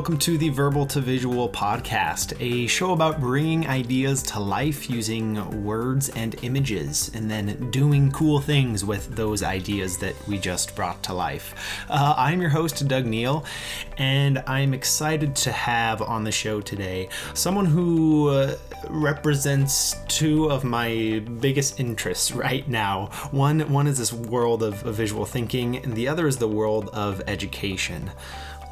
welcome to the Verbal to Visual podcast, a show about bringing ideas to life using words and images, and then doing cool things with those ideas that we just brought to life. Uh, I'm your host, Doug Neal, and I'm excited to have on the show today someone who uh, represents two of my biggest interests right now. One, one is this world of, of visual thinking, and the other is the world of education.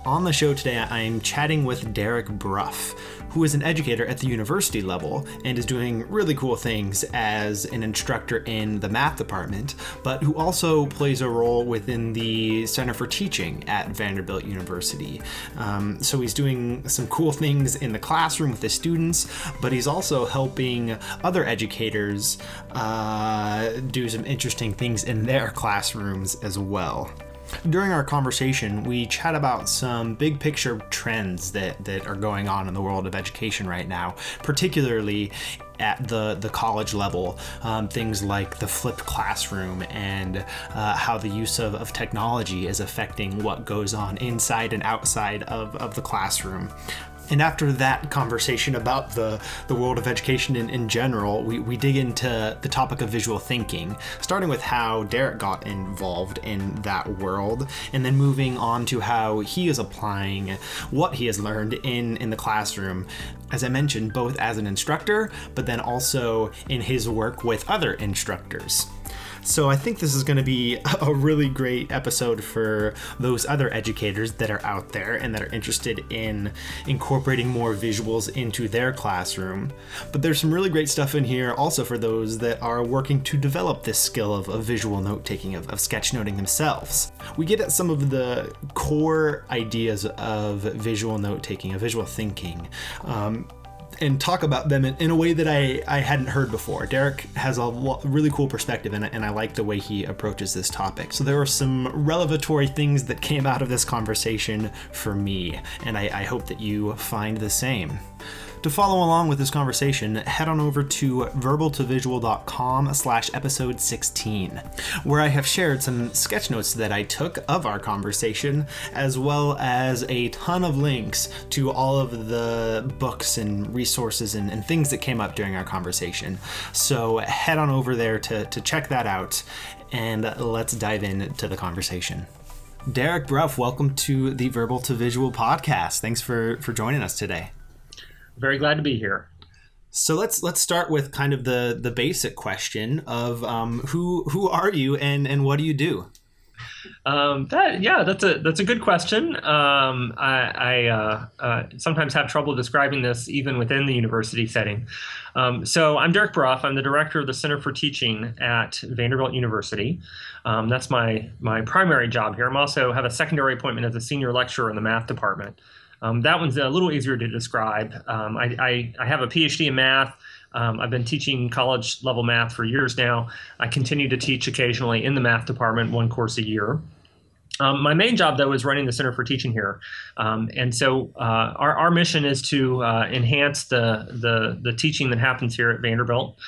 On the show today, I'm chatting with Derek Bruff, who is an educator at the university level and is doing really cool things as an instructor in the math department, but who also plays a role within the Center for Teaching at Vanderbilt University. Um, so he's doing some cool things in the classroom with the students, but he's also helping other educators uh, do some interesting things in their classrooms as well. During our conversation, we chat about some big picture trends that, that are going on in the world of education right now, particularly at the, the college level. Um, things like the flipped classroom and uh, how the use of, of technology is affecting what goes on inside and outside of, of the classroom. And after that conversation about the, the world of education in, in general, we, we dig into the topic of visual thinking, starting with how Derek got involved in that world, and then moving on to how he is applying what he has learned in, in the classroom. As I mentioned, both as an instructor, but then also in his work with other instructors. So I think this is going to be a really great episode for those other educators that are out there and that are interested in incorporating more visuals into their classroom. But there's some really great stuff in here also for those that are working to develop this skill of, of visual note taking, of, of sketchnoting themselves. We get at some of the core ideas of visual note taking, of visual thinking. Um, and talk about them in, in, a way that I, I hadn't heard before. Derek has a lo- really cool perspective, and, and I like the way he approaches this topic. So there are some revelatory things that came out of this conversation for me, and I, I hope that you find the same. To follow along with this conversation, head on over to verbaltovisual.com slash episode 16, where I have shared some sketch notes that I took of our conversation, as well as a ton of links to all of the books and resources and, and things that came up during our conversation. So head on over there to, to check that out, and let's dive into the conversation. Derek Bruff, welcome to the Verbal to Visual podcast. Thanks for, for joining us today very glad to be here. So let's let's start with kind of the the basic question of um, who who are you and and what do you do? Um, that yeah, that's a that's a good question. Um, I, I uh, uh, sometimes have trouble describing this even within the university setting. Um, so I'm Derek Bruff. I'm the director of the Center for Teaching at Vanderbilt University. Um, that's my my primary job here. I'm also have a secondary appointment as a senior lecturer in the math department. Um, that one's a little easier to describe. Um, I, I, I, have a PhD in math. Um, I've been teaching college level math for years now. I continue to teach occasionally in the math department, one course a year. Um, my main job, though, is running the Center for Teaching here, um, and so uh, our, our mission is to uh, enhance the, the the teaching that happens here at Vanderbilt.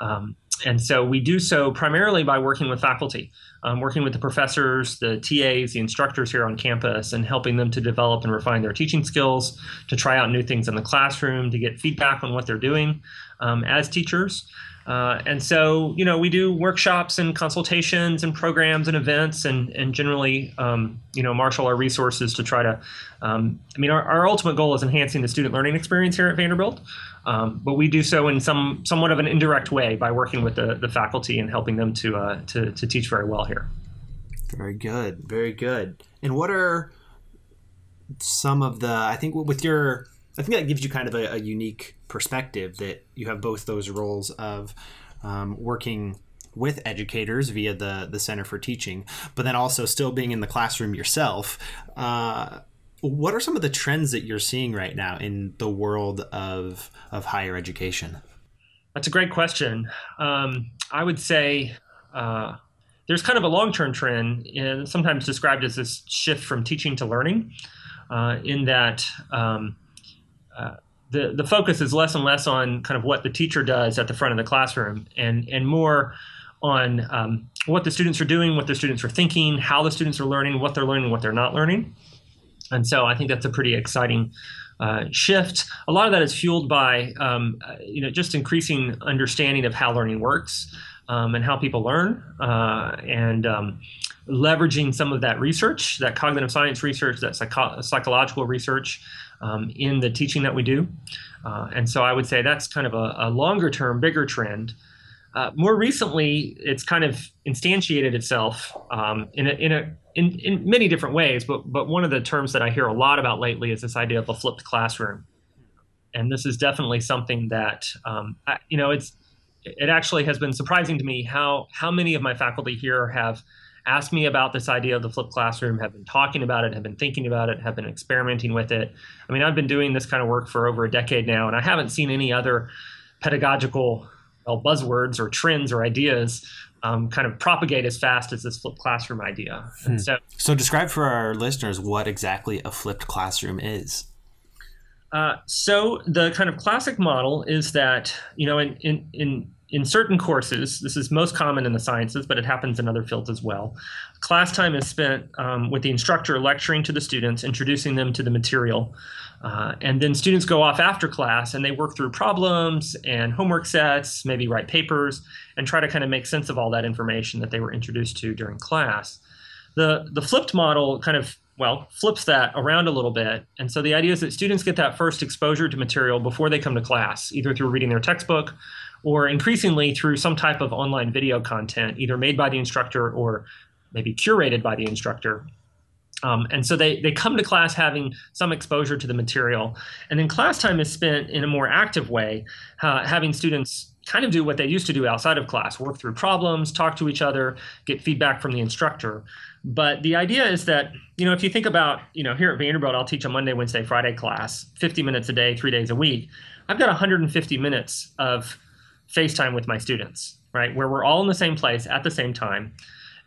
Um, and so we do so primarily by working with faculty um, working with the professors, the TAs, the instructors here on campus, and helping them to develop and refine their teaching skills, to try out new things in the classroom, to get feedback on what they're doing um, as teachers. Uh, and so, you know, we do workshops and consultations and programs and events and, and generally, um, you know, marshal our resources to try to, um, I mean, our, our ultimate goal is enhancing the student learning experience here at Vanderbilt. Um, but we do so in some somewhat of an indirect way by working with the, the faculty and helping them to, uh, to, to teach very well here. Very good. Very good. And what are some of the, I think with your, I think that gives you kind of a, a unique perspective that you have both those roles of um, working with educators via the the Center for Teaching, but then also still being in the classroom yourself. Uh, what are some of the trends that you're seeing right now in the world of of higher education? That's a great question. Um, I would say uh, there's kind of a long term trend, and sometimes described as this shift from teaching to learning, uh, in that. Um, the, the focus is less and less on kind of what the teacher does at the front of the classroom and, and more on um, what the students are doing, what the students are thinking, how the students are learning, what they're learning, what they're not learning. And so I think that's a pretty exciting uh, shift. A lot of that is fueled by um, you know just increasing understanding of how learning works um, and how people learn, uh, and um, leveraging some of that research, that cognitive science research, that psycho- psychological research um, in the teaching that we do. Uh, and so I would say that's kind of a, a longer term, bigger trend. Uh, more recently, it's kind of instantiated itself um, in a, in a in, in many different ways, but but one of the terms that I hear a lot about lately is this idea of a flipped classroom, and this is definitely something that um, I, you know it's it actually has been surprising to me how how many of my faculty here have asked me about this idea of the flipped classroom, have been talking about it, have been thinking about it, have been experimenting with it. I mean, I've been doing this kind of work for over a decade now, and I haven't seen any other pedagogical well, buzzwords or trends or ideas um, kind of propagate as fast as this flipped classroom idea. Hmm. so, so describe for our listeners what exactly a flipped classroom is. Uh, so the kind of classic model is that you know in in in in certain courses, this is most common in the sciences, but it happens in other fields as well. Class time is spent um, with the instructor lecturing to the students, introducing them to the material. Uh, and then students go off after class and they work through problems and homework sets, maybe write papers, and try to kind of make sense of all that information that they were introduced to during class. The, the flipped model kind of, well, flips that around a little bit. And so the idea is that students get that first exposure to material before they come to class, either through reading their textbook or increasingly through some type of online video content, either made by the instructor or maybe curated by the instructor. Um, and so they, they come to class having some exposure to the material. And then class time is spent in a more active way, uh, having students kind of do what they used to do outside of class work through problems, talk to each other, get feedback from the instructor. But the idea is that, you know, if you think about, you know, here at Vanderbilt, I'll teach a Monday, Wednesday, Friday class, 50 minutes a day, three days a week. I've got 150 minutes of FaceTime with my students, right? Where we're all in the same place at the same time.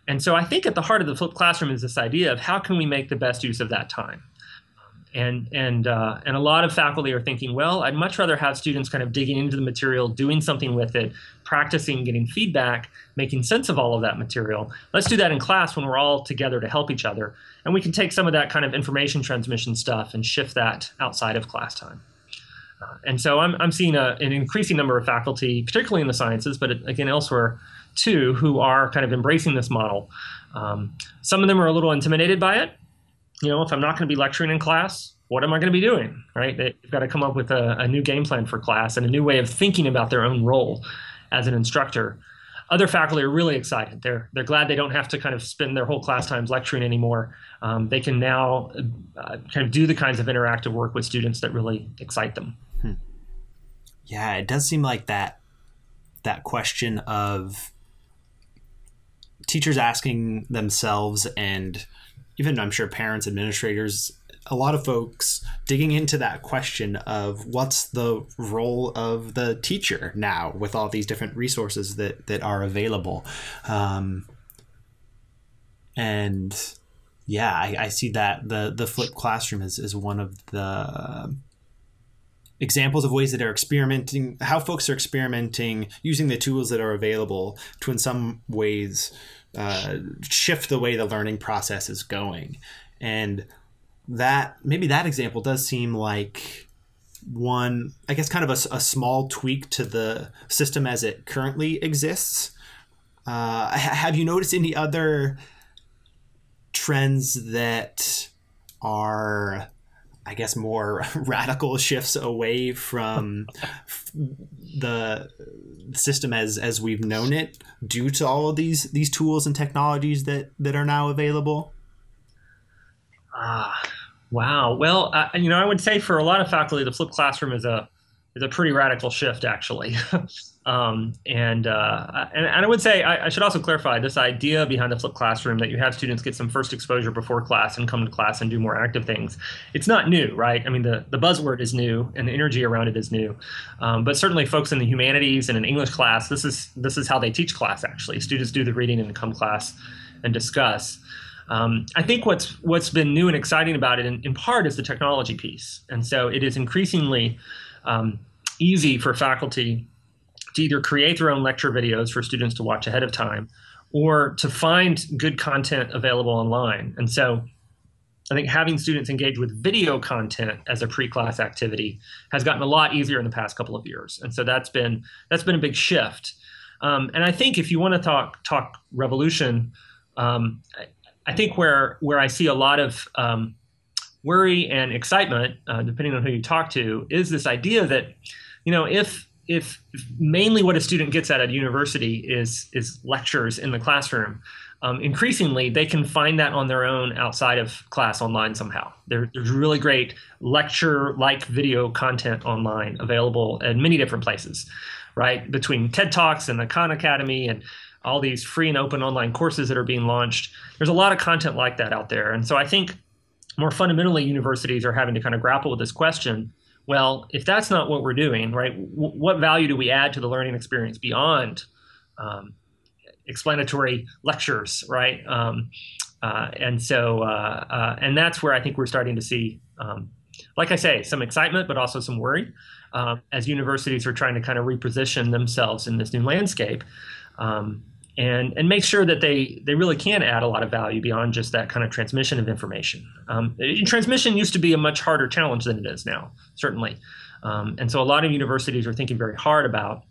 And so I think at the heart of the flipped classroom is this idea of how can we make the best use of that time. And and uh, and a lot of faculty are thinking, well, I'd much rather have students kind of digging into the material, doing something with it, practicing, getting feedback, making sense of all of that material. Let's do that in class when we're all together to help each other, and we can take some of that kind of information transmission stuff and shift that outside of class time. Uh, and so I'm I'm seeing a, an increasing number of faculty, particularly in the sciences, but again elsewhere, too, who are kind of embracing this model. Um, some of them are a little intimidated by it. You know, if I'm not going to be lecturing in class, what am I going to be doing? Right? They've got to come up with a, a new game plan for class and a new way of thinking about their own role as an instructor. Other faculty are really excited. They're they're glad they don't have to kind of spend their whole class times lecturing anymore. Um, they can now uh, kind of do the kinds of interactive work with students that really excite them. Yeah, it does seem like that that question of teachers asking themselves and even I'm sure parents, administrators, a lot of folks digging into that question of what's the role of the teacher now with all these different resources that that are available. Um, and yeah, I, I see that the the flipped classroom is, is one of the examples of ways that are experimenting, how folks are experimenting using the tools that are available to, in some ways, uh, shift the way the learning process is going. And that maybe that example does seem like one, I guess, kind of a, a small tweak to the system as it currently exists. Uh, have you noticed any other trends that are I guess more radical shifts away from the system as as we've known it due to all of these these tools and technologies that that are now available? Ah wow. Well uh, you know i would say for a lot of faculty the flipped classroom is a is a pretty radical shift actually Um, and, uh, and, and I would say I, I, should also clarify this idea behind the flipped classroom that you have students get some first exposure before class and come to class and do more active things. It's not new, right? I mean, the the buzzword is new and the energy around it is new, um, but certainly folks in the humanities and an English class, this is this is how they teach class. Actually, students do the reading and come class and discuss. Um, I think what's what's been new and exciting about it, in, in, part, is the technology piece, and so it is increasingly um, easy for faculty to either create their own lecture videos for students to watch ahead of time or to find good content available online. And so I think having students engage with video content as a pre-class activity has gotten a lot easier in the past couple of years, and so that's been that's been a big shift. Um, and I think if you want to talk talk revolution, um, I, think where where I see a lot of um, worry and excitement, uh, depending on who you talk to, is this idea that you know if if mainly what a student gets at a university is is lectures in the classroom, um, increasingly they can find that on their own outside of class online somehow. There, there's really great lecture-like video content online available in many different places, right? Between TED Talks and the Khan Academy and all these free and open online courses that are being launched, there's a lot of content like that out there. And so I think more fundamentally, universities are having to kind of grapple with this question. Well, if that's not what we're doing, right? W- what value do we add to the learning experience beyond um, explanatory lectures, right? Um, uh, and so, uh, uh, and that's where I think we're starting to see, um, like I say, some excitement, but also some worry um, as universities are trying to kind of reposition themselves in this new landscape. Um, and, and make sure that they, they really can add a lot of value beyond just that kind of transmission of information. Um, transmission used to be a much harder challenge than it is now, certainly. Um, and so a lot of universities are thinking very hard about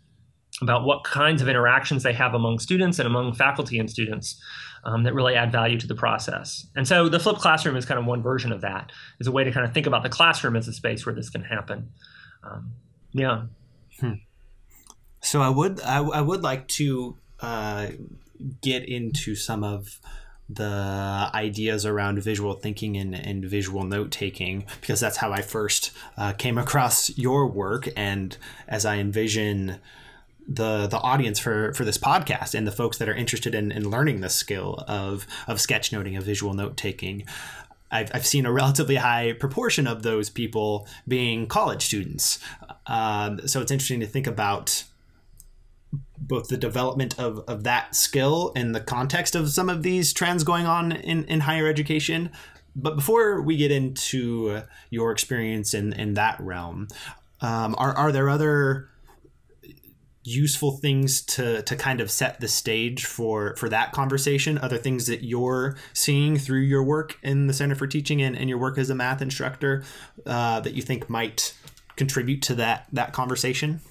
about what kinds of interactions they have among students and among faculty and students um, that really add value to the process. And so the flipped classroom is kind of one version of that, is a way to kind of think about the classroom as a space where this can happen. Um, yeah. Hmm. So I would I, I would like to uh, get into some of the ideas around visual thinking and, and visual note taking because that's how I first uh, came across your work. And as I envision the the audience for for this podcast and the folks that are interested in, in learning the skill of of sketchnoting of visual note taking I've, I've seen a relatively high proportion of those people being college students. Um, so it's interesting to think about both the development of, of that skill in the context of some of these trends going on in, in higher education. But before we get into your experience in, in that realm um, are, are there other useful things to to kind of set the stage for for that conversation? Other things that you're seeing through your work in the center for teaching and, and your work as a math instructor uh, that you think might contribute to that that conversation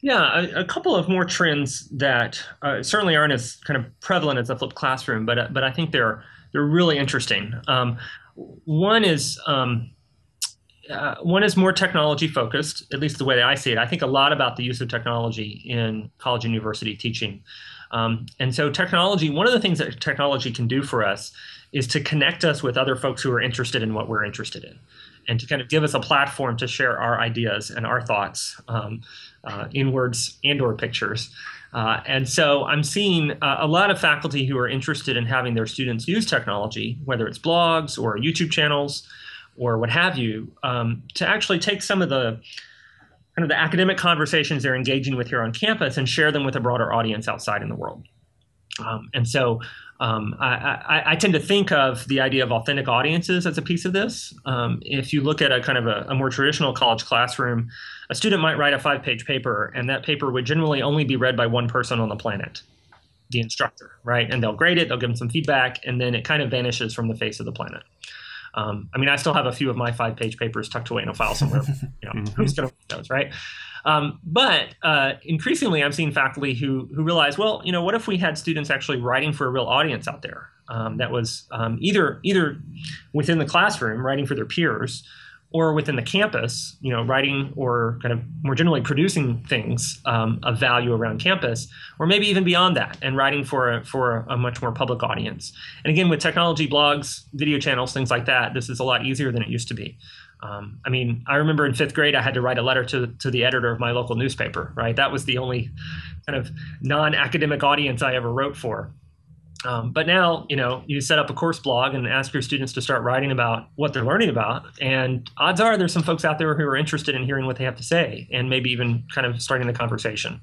yeah a, a couple of more trends that uh, certainly aren't as kind of prevalent as the flipped classroom but but i think they're they're really interesting um, one is um, uh, one is more technology focused, at least the way that I see it. I think a lot about the use of technology in college and university teaching. Um, and so, technology, one of the things that technology can do for us is to connect us with other folks who are interested in what we're interested in and to kind of give us a platform to share our ideas and our thoughts um, uh, in words and or pictures. Uh, and so I'm seeing uh, a lot of faculty who are interested in having their students use technology, whether it's blogs or YouTube channels or what have you, um, to actually take some of the kind of the academic conversations they're engaging with here on campus and share them with a broader audience outside in the world. Um, and so um, I, I, I, tend to think of the idea of authentic audiences as a piece of this. Um, if you look at a kind of a, a, more traditional college classroom, a student might write a five page paper, and that paper would generally only be read by one person on the planet, the instructor, right? And they'll grade it, they'll give them some feedback, and then it kind of vanishes from the face of the planet. Um, I mean, I still have a few of my five page papers tucked away in a file somewhere. You know, who's going to read those, right? Um, but uh, increasingly, I'm seeing faculty who who realize, well, you know, what if we had students actually writing for a real audience out there um, that was um, either either within the classroom, writing for their peers, or within the campus, you know, writing or kind of more generally producing things um, of value around campus, or maybe even beyond that, and writing for a, for a, much more public audience. And again, with technology, blogs, video channels, things like that, this is a lot easier than it used to be. Um, I mean, I remember in fifth grade, I had to write a letter to to the editor of my local newspaper. Right, that was the only kind of non-academic audience I ever wrote for. Um, but now, you know, you set up a course blog and ask your students to start writing about what they're learning about. And odds are there's some folks out there who are interested in hearing what they have to say and maybe even kind of starting the conversation.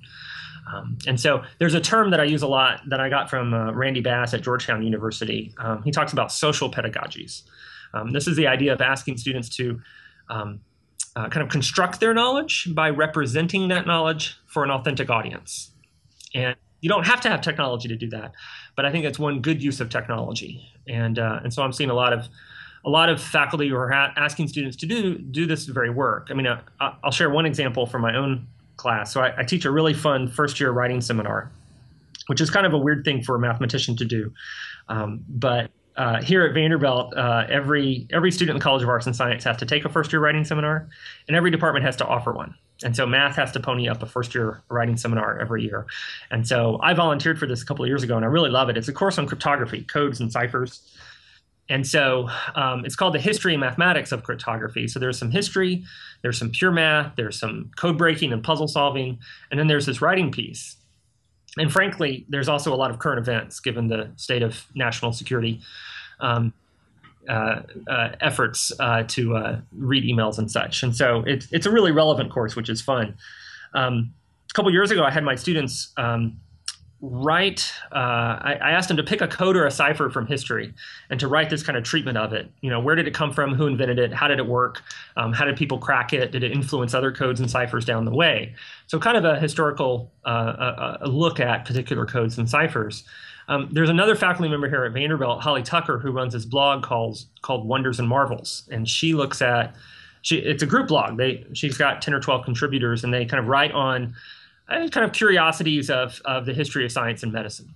Um, and so there's a term that I use a lot that I got from uh, Randy Bass at Georgetown University. Um, he talks about social pedagogies. Um, this is the idea of asking students to um, uh, kind of construct their knowledge by representing that knowledge for an authentic audience. And you don't have to have technology to do that, but I think that's one good use of technology. And uh, and so I'm seeing a lot of a lot of faculty who are ha- asking students to do do this very work. I mean, uh, I'll share one example from my own class. So I, I teach a really fun first year writing seminar, which is kind of a weird thing for a mathematician to do, um, but uh, here at Vanderbilt, uh, every every student in the College of Arts and Science has to take a first year writing seminar, and every department has to offer one. And so math has to pony up a first year writing seminar every year. And so I volunteered for this a couple of years ago, and I really love it. It's a course on cryptography, codes and ciphers. And so um, it's called the history and mathematics of cryptography. So there's some history, there's some pure math, there's some code breaking and puzzle solving, and then there's this writing piece and frankly, there's also a lot of current events given the state of national security um, uh, uh, efforts uh, to uh, read emails and such. And so it's, it's a really relevant course, which is fun. Um, a couple years ago, I had my students um, write uh, I, I, asked them to pick a code or a cipher from history and to write this kind of treatment of it. You know where did it come from? Who invented it? How did it work? Um, how did people crack it? Did it influence other codes and ciphers down the way? So kind of a historical a, a look at particular codes and ciphers um, there's another faculty member here at vanderbilt holly tucker who runs this blog called called wonders and marvels. And she looks at she, it's a group blog. They she's got 10 or 12 contributors and they kind of write on kind of curiosities of, of the history of science and medicine.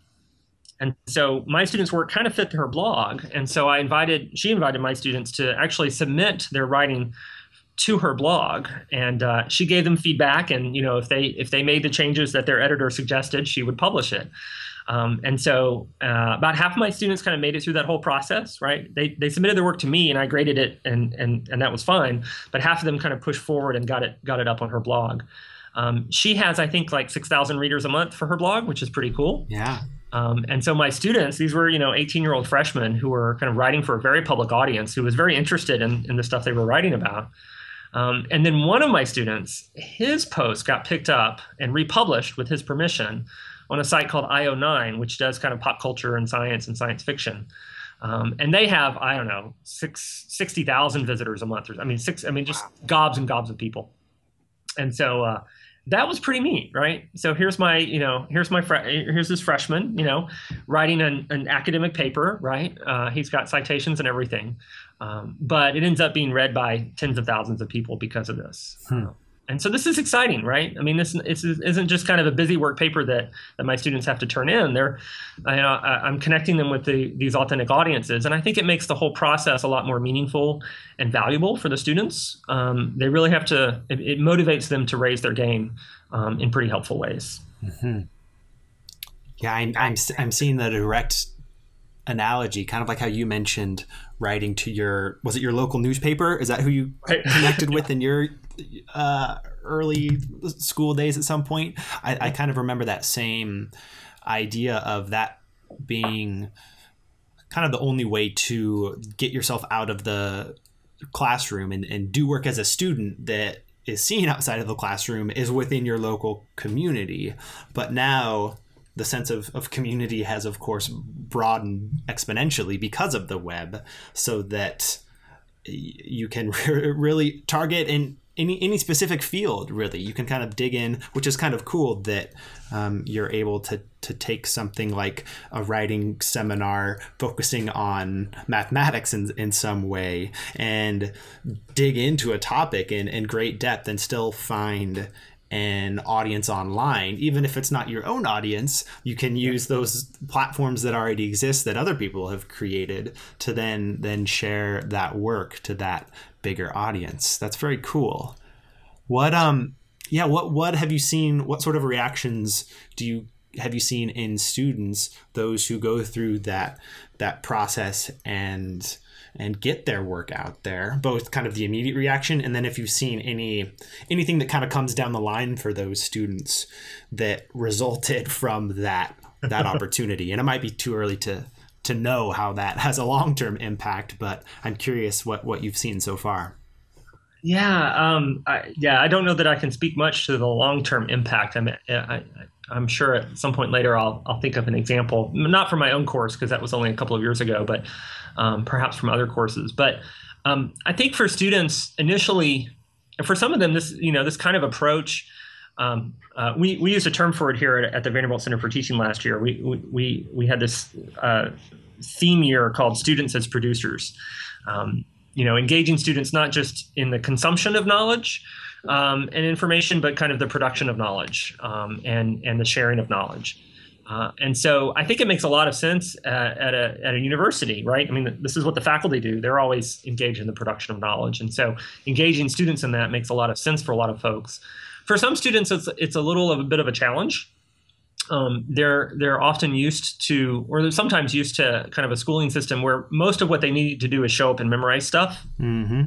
And so my students' work kind of fit to her blog. And so I invited, she invited my students to actually submit their writing to her blog. And uh, she gave them feedback. And you know if they if they made the changes that their editor suggested she would publish it um, and so uh, about half of my students kind of made it through that whole process right they, they submitted their work to me and i graded it and, and and that was fine but half of them kind of pushed forward and got it got it up on her blog um, she has, I think, like 6,000 readers a month for her blog, which is pretty cool. Yeah. Um, and so my students, these were, you know, 18 year old freshmen who were kind of writing for a very public audience who was very interested in, in the stuff they were writing about. Um, and then one of my students, his post got picked up and republished with his permission on a site called IO9, which does kind of pop culture and science and science fiction. Um, and they have, I don't know, six, 60,000 visitors a month. I mean, six, I mean, just gobs and gobs of people. And so, uh, that was pretty neat, right? So here's my, you know, here's my, here's this freshman, you know, writing an, an academic paper, right? Uh, he's got citations and everything, um, but it ends up being read by tens of thousands of people because of this. Hmm and so this is exciting, right? I mean, this, this isn't just kind of a busy work paper that, that my students have to turn in. They're, you know, I'm connecting them with the, these authentic audiences, and I think it makes the whole process a lot more meaningful and valuable for the students. Um, they really have to; it, it, motivates them to raise their game um, in pretty helpful ways. Mm-hmm. Yeah, I'm, I'm I'm seeing the direct analogy, kind of like how you mentioned writing to your was it your local newspaper? Is that who you connected with in your uh, early school days at some point. I, I kind of remember that same idea of that being kind of the only way to get yourself out of the classroom and, and do work as a student that is seen outside of the classroom is within your local community. But now the sense of, of community has, of course, broadened exponentially because of the web so that you can really target and any any specific field really you can kind of dig in which is kind of cool that um, you're able to to take something like a writing seminar focusing on mathematics in, in some way and dig into a topic in, in great depth and still find an audience online. Even if it's not your own audience you can use those platforms that already exist that other people have created to then then share that work to that bigger audience. That's very cool. What um yeah what what have you seen what sort of reactions do you have you seen in students those who go through that that process and and get their work out there both kind of the immediate reaction and then if you've seen any anything that kind of comes down the line for those students that resulted from that that opportunity? And it might be too early to to know how that has a long-term impact but i'm curious what what you've seen so far yeah um, I, yeah i don't know that i can speak much to the long-term impact i mean I, I'm sure at some point later I'll, I'll think of an example, not from my own course because that was only a couple of years ago, but um, perhaps from other courses. But um, I think for students initially, and for some of them, this you know this kind of approach. Um, uh, we, we used a term for it here at, at, the Vanderbilt Center for Teaching last year. We, we, we had this uh, theme year called Students as Producers. Um, you know, engaging students not just in the consumption of knowledge um, and information, but kind of the production of knowledge um, and and the sharing of knowledge. Uh, and so I think it makes a lot of sense uh, at, a, at a university, right? I mean, this is what the faculty do. They're always engaged in the production of knowledge. And so engaging students in that makes a lot of sense for a lot of folks. For some students, it's, it's a little of a bit of a challenge. Um, they're they're often used to, or they're sometimes used to, kind of a schooling system where most of what they need to do is show up and memorize stuff. Mm-hmm.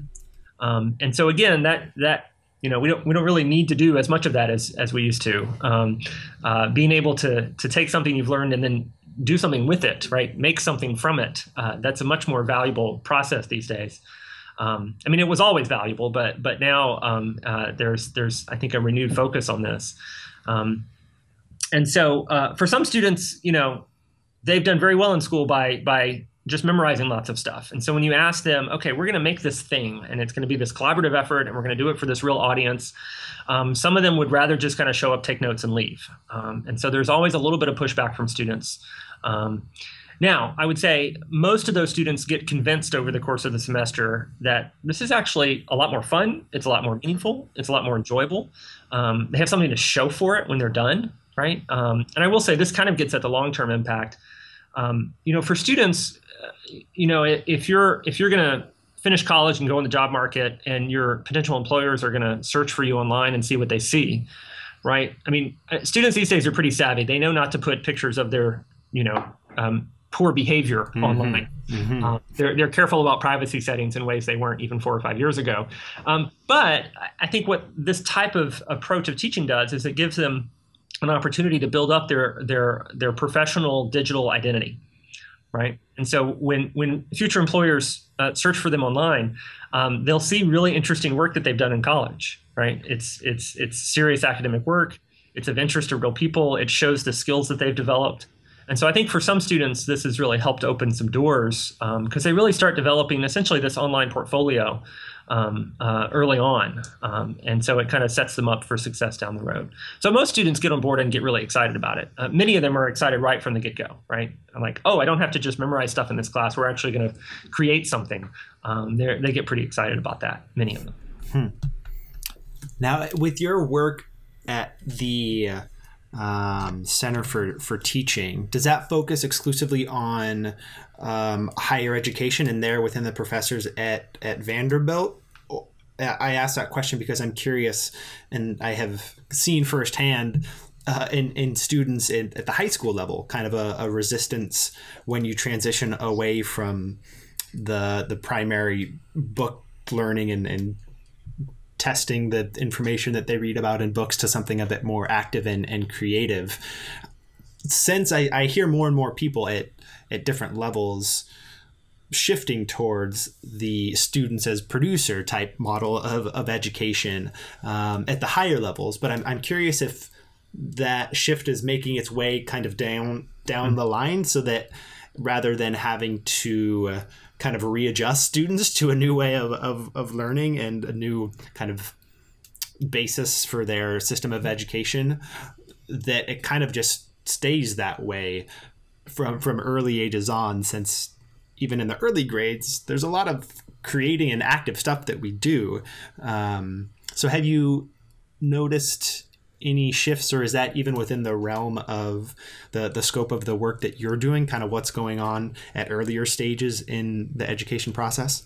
Um, and so again, that that you know we don't we don't really need to do as much of that as as we used to. Um, uh, being able to to take something you've learned and then do something with it, right? Make something from it. Uh, that's a much more valuable process these days. Um, I mean, it was always valuable, but but now um, uh, there's there's I think a renewed focus on this. Um, and so uh, for some students, you know, they've done very well in school by by just memorizing lots of stuff. And so when you ask them, okay, we're going to make this thing and it's going to be this collaborative effort and we're going to do it for this real audience, um, some of them would rather just kind of show up, take notes, and leave. Um, and so there's always a little bit of pushback from students. Now, I would say most of those students get convinced over the course of the semester that this is actually a lot more fun, it's a lot more meaningful, it's a lot more enjoyable. Um, they have something to show for it when they're done, right? Um, and I will say this kind of gets at the long term impact. Um, you know, for students, you know, if you're if you're going to finish college and go in the job market, and your potential employers are going to search for you online and see what they see, right? I mean, uh, students these days are pretty savvy. They know not to put pictures of their, you know, um, poor behavior mm-hmm. online. Mm-hmm. Um, they're, they're careful about privacy settings in ways they weren't even four or five years ago. Um, but I think what this type of approach of teaching does is it gives them an opportunity to build up their their their professional digital identity right? And so when when future employers uh, search for them online, um, they'll see really interesting work that they've done in college, right? It's it's it's serious academic work. It's of interest to real people. It shows the skills that they've developed. And so I think for some students, this has really helped open some doors because um, they really start developing essentially this online portfolio um, uh, early on. Um, and so it kind of sets them up for success down the road. So most students get on board and get really excited about it. Uh, many of them are excited right from the get go, right? I'm like, oh, I don't have to just memorize stuff in this class. We're actually going to create something. Um, they get pretty excited about that, many of them. Hmm. Now, with your work at the um, Center for, for Teaching, does that focus exclusively on um, higher education and there within the professors at, at Vanderbilt? I asked that question because I'm curious, and I have seen firsthand uh, in in students in, at the high school level, kind of a, a, resistance when you transition away from the the primary book learning and, and testing the information that they read about in books to something a bit more active and, and creative. Since I, I hear more and more people at at different levels shifting towards the students as producer type model of, of education um, at the higher levels. But I'm, I'm curious if that shift is making its way kind of down down mm-hmm. the line so that rather than having to uh, kind of readjust students to a new way of, of, of learning and a new kind of basis for their system of education that it kind of just stays that way from from early ages on since even in the early grades, there's a lot of creating and active stuff that we do. Um, so, have you noticed any shifts, or is that even within the realm of the the scope of the work that you're doing? Kind of what's going on at earlier stages in the education process?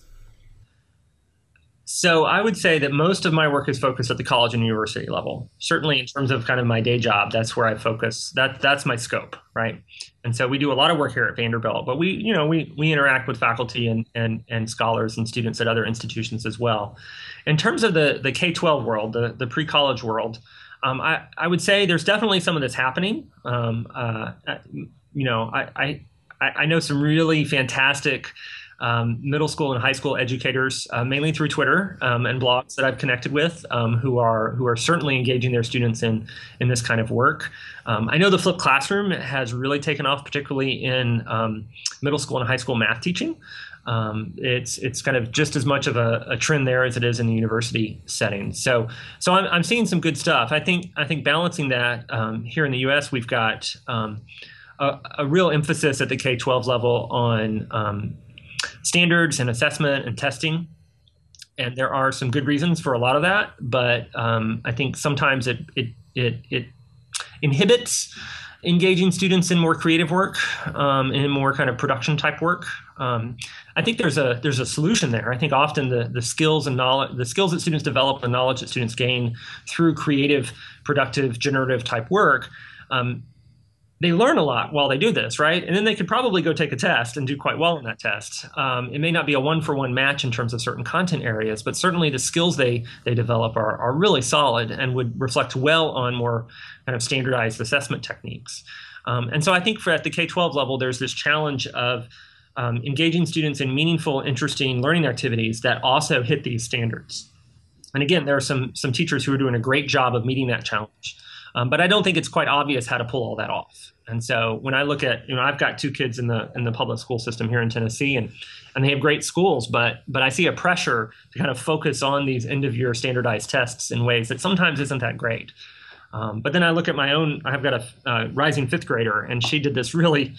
So I would say that most of my work is focused at the college and university level. Certainly in terms of kind of my day job, that's where I focus. That that's my scope, right? And so we do a lot of work here at Vanderbilt, but we, you know, we we interact with faculty and and and scholars and students at other institutions as well. In terms of the the K-12 world, the the pre-college world, um, I I would say there's definitely some of this happening. Um, uh, you know, I I I know some really fantastic um, middle school and high school educators, uh, mainly through Twitter um, and blogs that I've connected with, um, who are who are certainly engaging their students in in this kind of work. Um, I know the flipped classroom has really taken off, particularly in middle school and high school math teaching. Um, it's it's kind of just as much of a, a, trend there as it is in the university setting. So so I'm, I'm seeing some good stuff. I think I think balancing that here in the U.S. we've got a, a, real emphasis at the K-12 level on standards and assessment and testing. And there are some good reasons for a lot of that, but um, I think sometimes it it it, it inhibits engaging students in more creative work, um, in more kind of production type work. Um, I think there's a there's a solution there. I think often the the skills and knowledge, the skills that students develop, the knowledge that students gain through creative, productive, generative type work. Um, they learn a lot while they do this, right? And then they could probably go take a test and do quite well in that test. Um, it may not be a one for one match in terms of certain content areas, but certainly the skills they they develop are, are really solid and would reflect well on more kind of standardized assessment techniques. Um, and so I think for at the K 12 level, there's this challenge of um, engaging students in meaningful, interesting learning activities that also hit these standards. And again, there are some some teachers who are doing a great job of meeting that challenge. Um, but I don't think it's quite obvious how to pull all that off. And so when I look at, you know, I've got two kids in the in the public school system here in Tennessee, and and they have great schools, but but I see a pressure to kind of focus on these end of year standardized tests in ways that sometimes isn't that great. Um, but then I look at my own. I've got a uh, rising fifth grader, and she did this really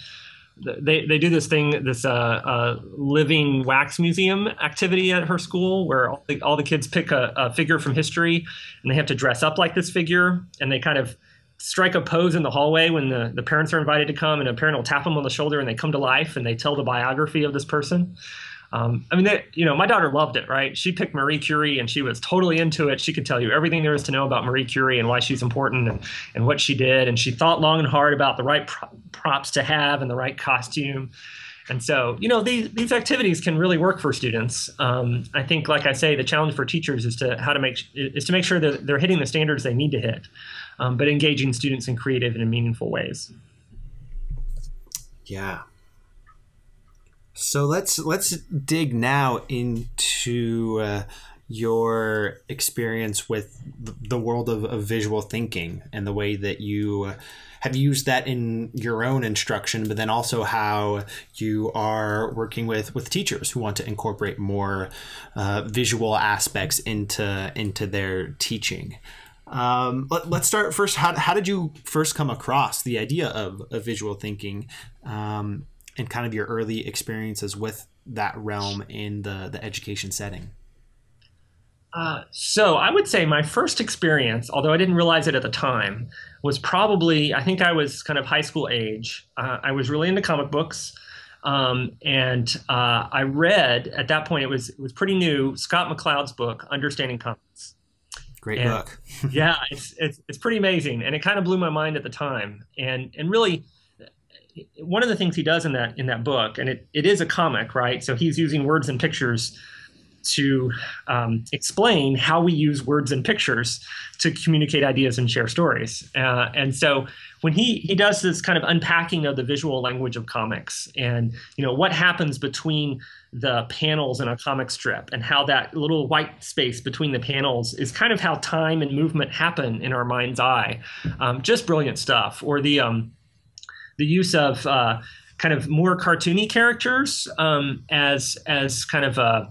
they, they do this thing, this uh, uh, living wax museum activity at her school where all the, all the kids pick a, a, figure from history and they have to dress up like this figure and they kind of strike a pose in the hallway when the, the parents are invited to come and a parent will tap them on the shoulder and they come to life and they tell the biography of this person. Um, I mean, they, you know, my daughter loved it, right? She picked Marie Curie and she was totally into it. She could tell you everything there is to know about Marie Curie and why she's important and, and what she did. And she thought long and hard about the right pro- props to have and the right costume. And so, you know, these, these activities can really work for students. Um, I think, like I say, the challenge for teachers is to how to make is to make sure that they're hitting the standards they need to hit, um, but engaging students in creative and in meaningful ways. Yeah, so let's let's dig now into uh, your experience with the world of, of, visual thinking and the way that you have used that in your own instruction, but then also how you are working with with teachers who want to incorporate more uh, visual aspects into into their teaching. Um, let, us start first. How, how did you first come across the idea of, of visual thinking? Um, and kind of your early experiences with that realm in the the education setting? Uh, so I would say my first experience, although I didn't realize it at the time, was probably I think I was kind of high school age. Uh, I was really into comic books, um, and uh, I read at that point it was it was pretty new Scott McCloud's book Understanding Comics. Great and, book. yeah, it's, it's it's pretty amazing, and it kind of blew my mind at the time, and and really one of the things he does in that in that book, and it, it is a comic, right? So he's using words and pictures to um, explain how we use words and pictures to communicate ideas and share stories. Uh, and so when he he does this kind of unpacking of the visual language of comics and you know what happens between the panels in a comic strip and how that little white space between the panels is kind of how time and movement happen in our mind's eye. Um, just brilliant stuff. Or the um, the use of uh, kind of more cartoony characters um, as as kind of a,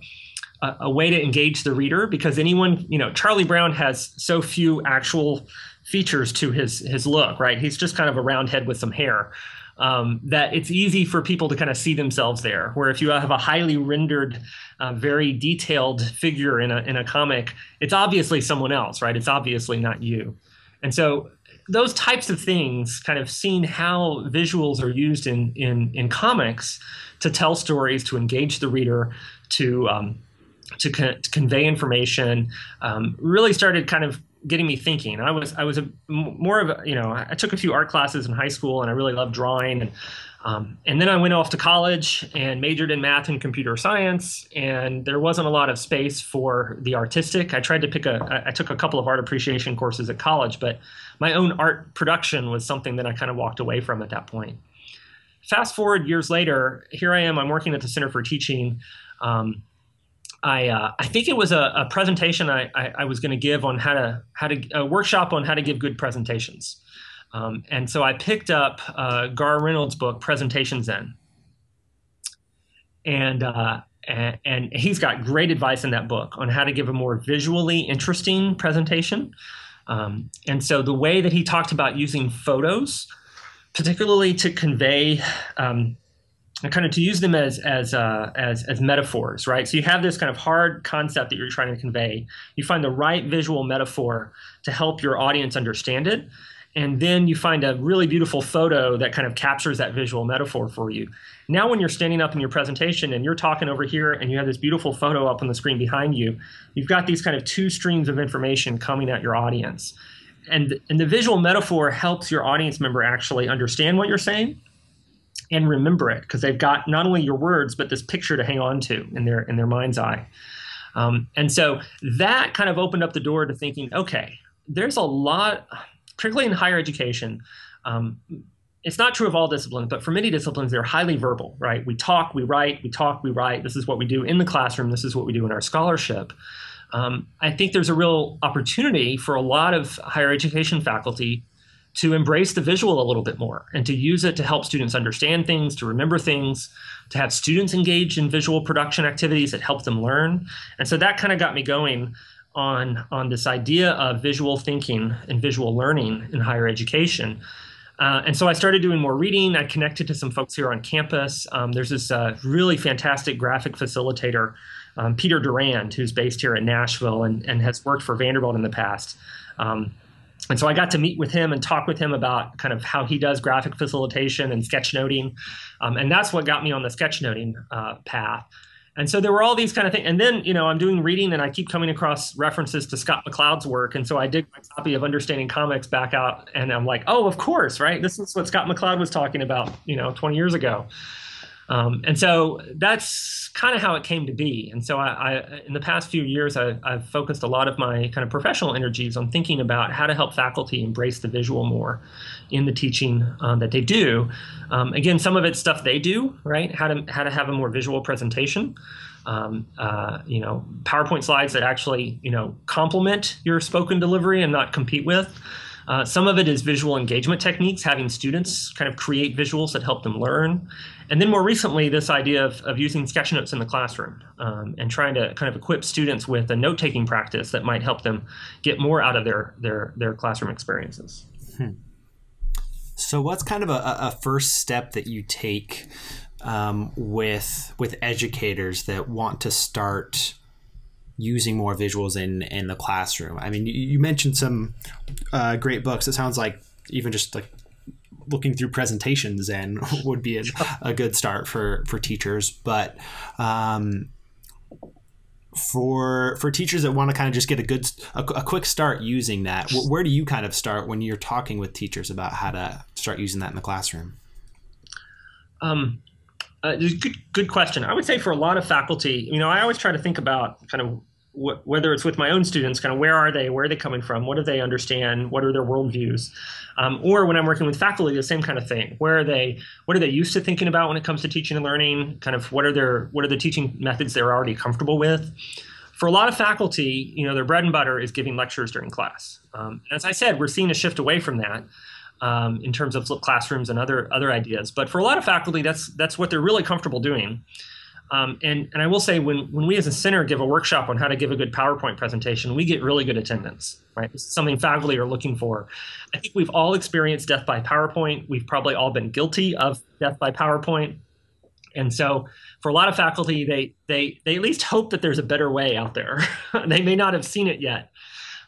a way to engage the reader because anyone you know Charlie Brown has so few actual features to his his look right he's just kind of a round head with some hair um, that it's easy for people to kind of see themselves there. Where if you have a highly rendered, uh, very detailed figure in a in a comic, it's obviously someone else, right? It's obviously not you. And so those types of things, kind of seeing how visuals are used in in in comics to tell stories, to engage the reader, to um, to, to, convey information, um, really started kind of getting me thinking. I was I was a more of a you know I took a few art classes in high school and I really loved drawing and um, and then I went off to college and majored in math and computer science, and there wasn't a lot of space for the artistic. I tried to pick a, I took a couple of art appreciation courses at college, but my own art production was something that I kind of walked away from at that point. Fast forward years later, here I am. I'm working at the Center for Teaching. Um, I, uh, I think it was a, a presentation I, I, I was going to give on how to how to a workshop on how to give good presentations. Um, and so I picked up uh, Garr Reynolds' book, Presentation Zen. And, uh, and, and he's got great advice in that book on how to give a more visually interesting presentation. Um, and so the way that he talked about using photos, particularly to convey um, kind of to use them as as uh, as as metaphors, right? So you have this kind of hard concept that you're trying to convey. You find the right visual metaphor to help your audience understand it, and then you find a really beautiful photo that kind of captures that visual metaphor for you. Now, when you're standing up in your presentation and you're talking over here, and you have this beautiful photo up on the screen behind you, you've got these kind of two streams of information coming at your audience, and and the visual metaphor helps your audience member actually understand what you're saying and remember it because they've got not only your words but this picture to hang on to in their in their mind's eye. Um, and so that kind of opened up the door to thinking, okay, there's a lot, particularly in higher education. Um, it's not true of all disciplines, but for many disciplines, they're highly verbal, right? We talk, we write, we talk, we write. This is what we do in the classroom. This is what we do in our scholarship. Um, I think there's a real opportunity for a lot of higher education faculty to embrace the visual a little bit more and to use it to help students understand things, to remember things, to have students engaged in visual production activities that help them learn. And so that kind of got me going on, on this idea of visual thinking and visual learning in higher education. Uh, and so I started doing more reading. I connected to some folks here on campus. Um, there's this uh, really fantastic graphic facilitator, um, Peter Durand, who's based here in Nashville and, and has worked for Vanderbilt in the past. Um, and so I got to meet with him and talk with him about kind of how he does graphic facilitation and sketchnoting, um, and that's what got me on the sketchnoting uh, path. And so there were all these kind of things. And then, you know, I'm doing reading and I keep coming across references to Scott McCloud's work. And so I dig my copy of Understanding Comics back out and I'm like, oh, of course, right? This is what Scott McCloud was talking about, you know, 20 years ago. Um, and so that's kind of how it came to be. And so I, I in the past few years, I, have focused a lot of my kind of professional energies on thinking about how to help faculty embrace the visual more in the teaching um, that they do. Um, again, some of it's stuff they do, right? How to how to have a more visual presentation. Um, uh, you know, PowerPoint slides that actually you know complement your spoken delivery and not compete with. Uh, some of it is visual engagement techniques, having students kind of create visuals that help them learn. And then more recently, this idea of, of using sketchnotes in the classroom um, and trying to kind of equip students with a note taking practice that might help them get more out of their, their, their classroom experiences. Hmm. So, what's kind of a, a first step that you take um, with with educators that want to start using more visuals in in the classroom? I mean, you, you mentioned some uh, great books. It sounds like even just like looking through Presentation Zen and would be a, a, good start for for teachers. But um, for for teachers that want to kind of just get a good a, a quick start using that, where do you kind of start when you're talking with teachers about how to start using that in the classroom? Um, uh, good, good question. I would say for a lot of faculty, you know, I always try to think about kind of wh- whether it's with my own students, kind of where are they, where are they coming from, what do they understand, what are their worldviews, um, or when I'm working with faculty, the same kind of thing. Where are they? What are they used to thinking about when it comes to teaching and learning? Kind of what are their what are the teaching methods they're already comfortable with? For a lot of faculty, you know, their bread and butter is giving lectures during class. Um, as I said, we're seeing a shift away from that um, in terms of flipped classrooms and other other ideas. But for a lot of faculty, that's that's what they're really comfortable doing. Um, and and I will say when when we as a center give a workshop on how to give a good PowerPoint presentation, we get really good attendance. Right, this is something faculty are looking for. I think we've all experienced death by PowerPoint. We've probably all been guilty of death by PowerPoint. And so, for a lot of faculty, they they they at least hope that there's a better way out there. they may not have seen it yet,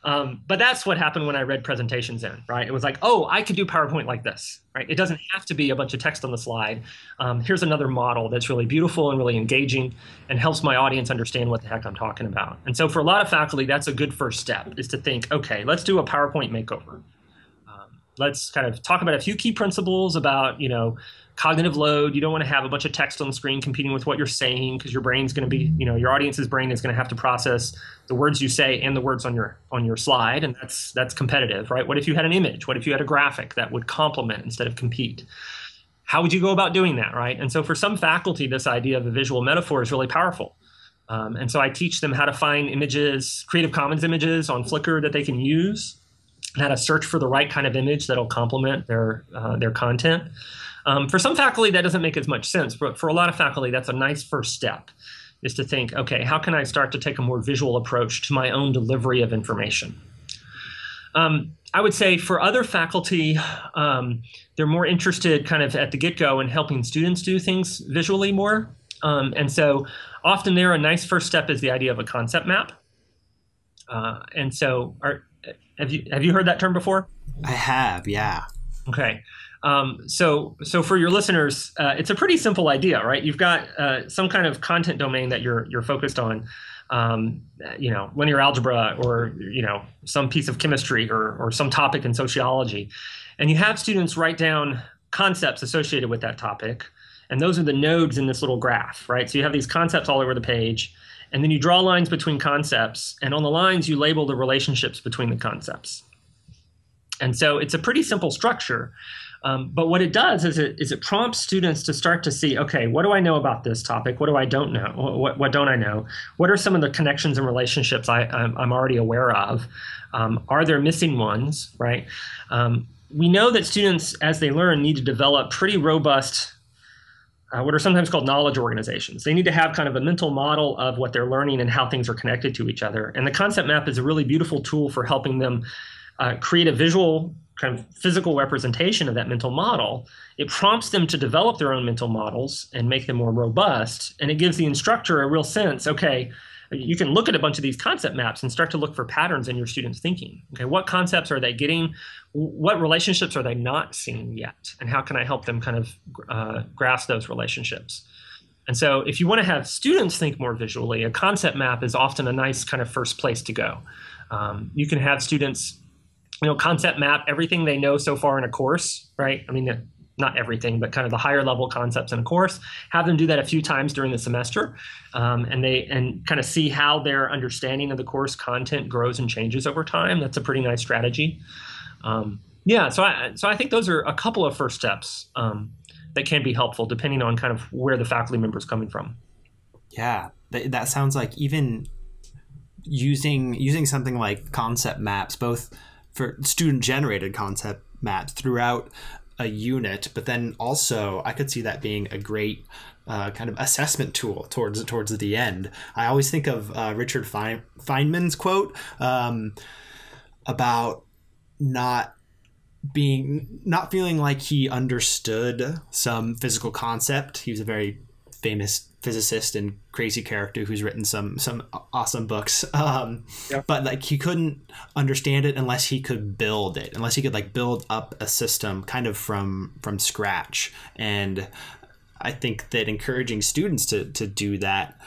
um, but that's what happened when I read Presentation Zen, right? It was like, oh, I could do PowerPoint like this, right? It doesn't have to be a bunch of text on the slide. Um, here's another model that's really beautiful and really engaging and helps my audience understand what the heck I'm talking about. And so for a lot of faculty, that's a good first step is to think, okay, let's do a PowerPoint makeover. Let's kind of talk about a few key principles about, you know, cognitive load. You don't want to have a bunch of text on the screen competing with what you're saying because your brain's going to be, you know, your audience's brain is going to have to process the words you say and the words on your on your slide, and that's that's competitive, right? What if you had an image? What if you had a graphic that would complement instead of compete? How would you go about doing that, right? And so for some faculty, this idea of a visual metaphor is really powerful. Um, and so I teach them how to find images, Creative Commons images on Flickr that they can use, how to search for the right kind of image that'll complement their uh, their content. Um, for some faculty, that doesn't make as much sense, but for a lot of faculty, that's a nice first step is to think, okay, how can I start to take a more visual approach to my own delivery of information? Um, I would say for other faculty, um, they're more interested kind of at the get go in helping students do things visually more. Um, and so often there, a nice first step is the idea of a concept map. Uh, and so, are, have you have you heard that term before? I have, yeah. Okay. Um, so, so for your listeners, uh, it's a pretty simple idea, right? You've got uh, some kind of content domain that you're you're focused on, um, you know, linear algebra or you know some piece of chemistry or or some topic in sociology, and you have students write down concepts associated with that topic, and those are the nodes in this little graph, right? So you have these concepts all over the page, and then you draw lines between concepts, and on the lines you label the relationships between the concepts. And so it's a pretty simple structure. Um, but what it does is it is it prompts students to start to see, okay, what do I know about this topic? What do I don't know? What, what don't I know? What are some of the connections and relationships I, I'm, I'm already aware of? Um, are there missing ones? Right. Um, we know that students, as they learn, need to develop pretty robust. Uh, what are sometimes called knowledge organizations. They need to have kind of a mental model of what they're learning and how things are connected to each other. And the concept map is a really beautiful tool for helping them uh, create a visual kind of physical representation of that mental model, it prompts them to develop their own mental models and make them more robust. And it gives the instructor a real sense okay, you can look at a bunch of these concept maps and start to look for patterns in your students' thinking. Okay, what concepts are they getting? What relationships are they not seeing yet? And how can I help them kind of uh, grasp those relationships? And so, if you want to have students think more visually, a concept map is often a nice kind of first place to go. Um, you can have students you know, concept map everything they know so far in a course, right? I mean, not everything, but kind of the higher level concepts in a course. Have them do that a few times during the semester, um, and they and kind of see how their understanding of the course content grows and changes over time. That's a pretty nice strategy. Um, yeah, so I so I think those are a couple of first steps um, that can be helpful depending on kind of where the faculty member is coming from. Yeah, that, that sounds like even using using something like concept maps, both for student generated concept maps throughout a unit, but then also I could see that being a great uh, kind of assessment tool towards towards the end. I always think of uh, Richard Fein- Feynman's quote um, about not being not feeling like he understood some physical concept. He was a very famous physicist and crazy character who's written some some awesome books um, yeah. but like he couldn't understand it unless he could build it unless he could like build up a system kind of from from scratch and i think that encouraging students to to do that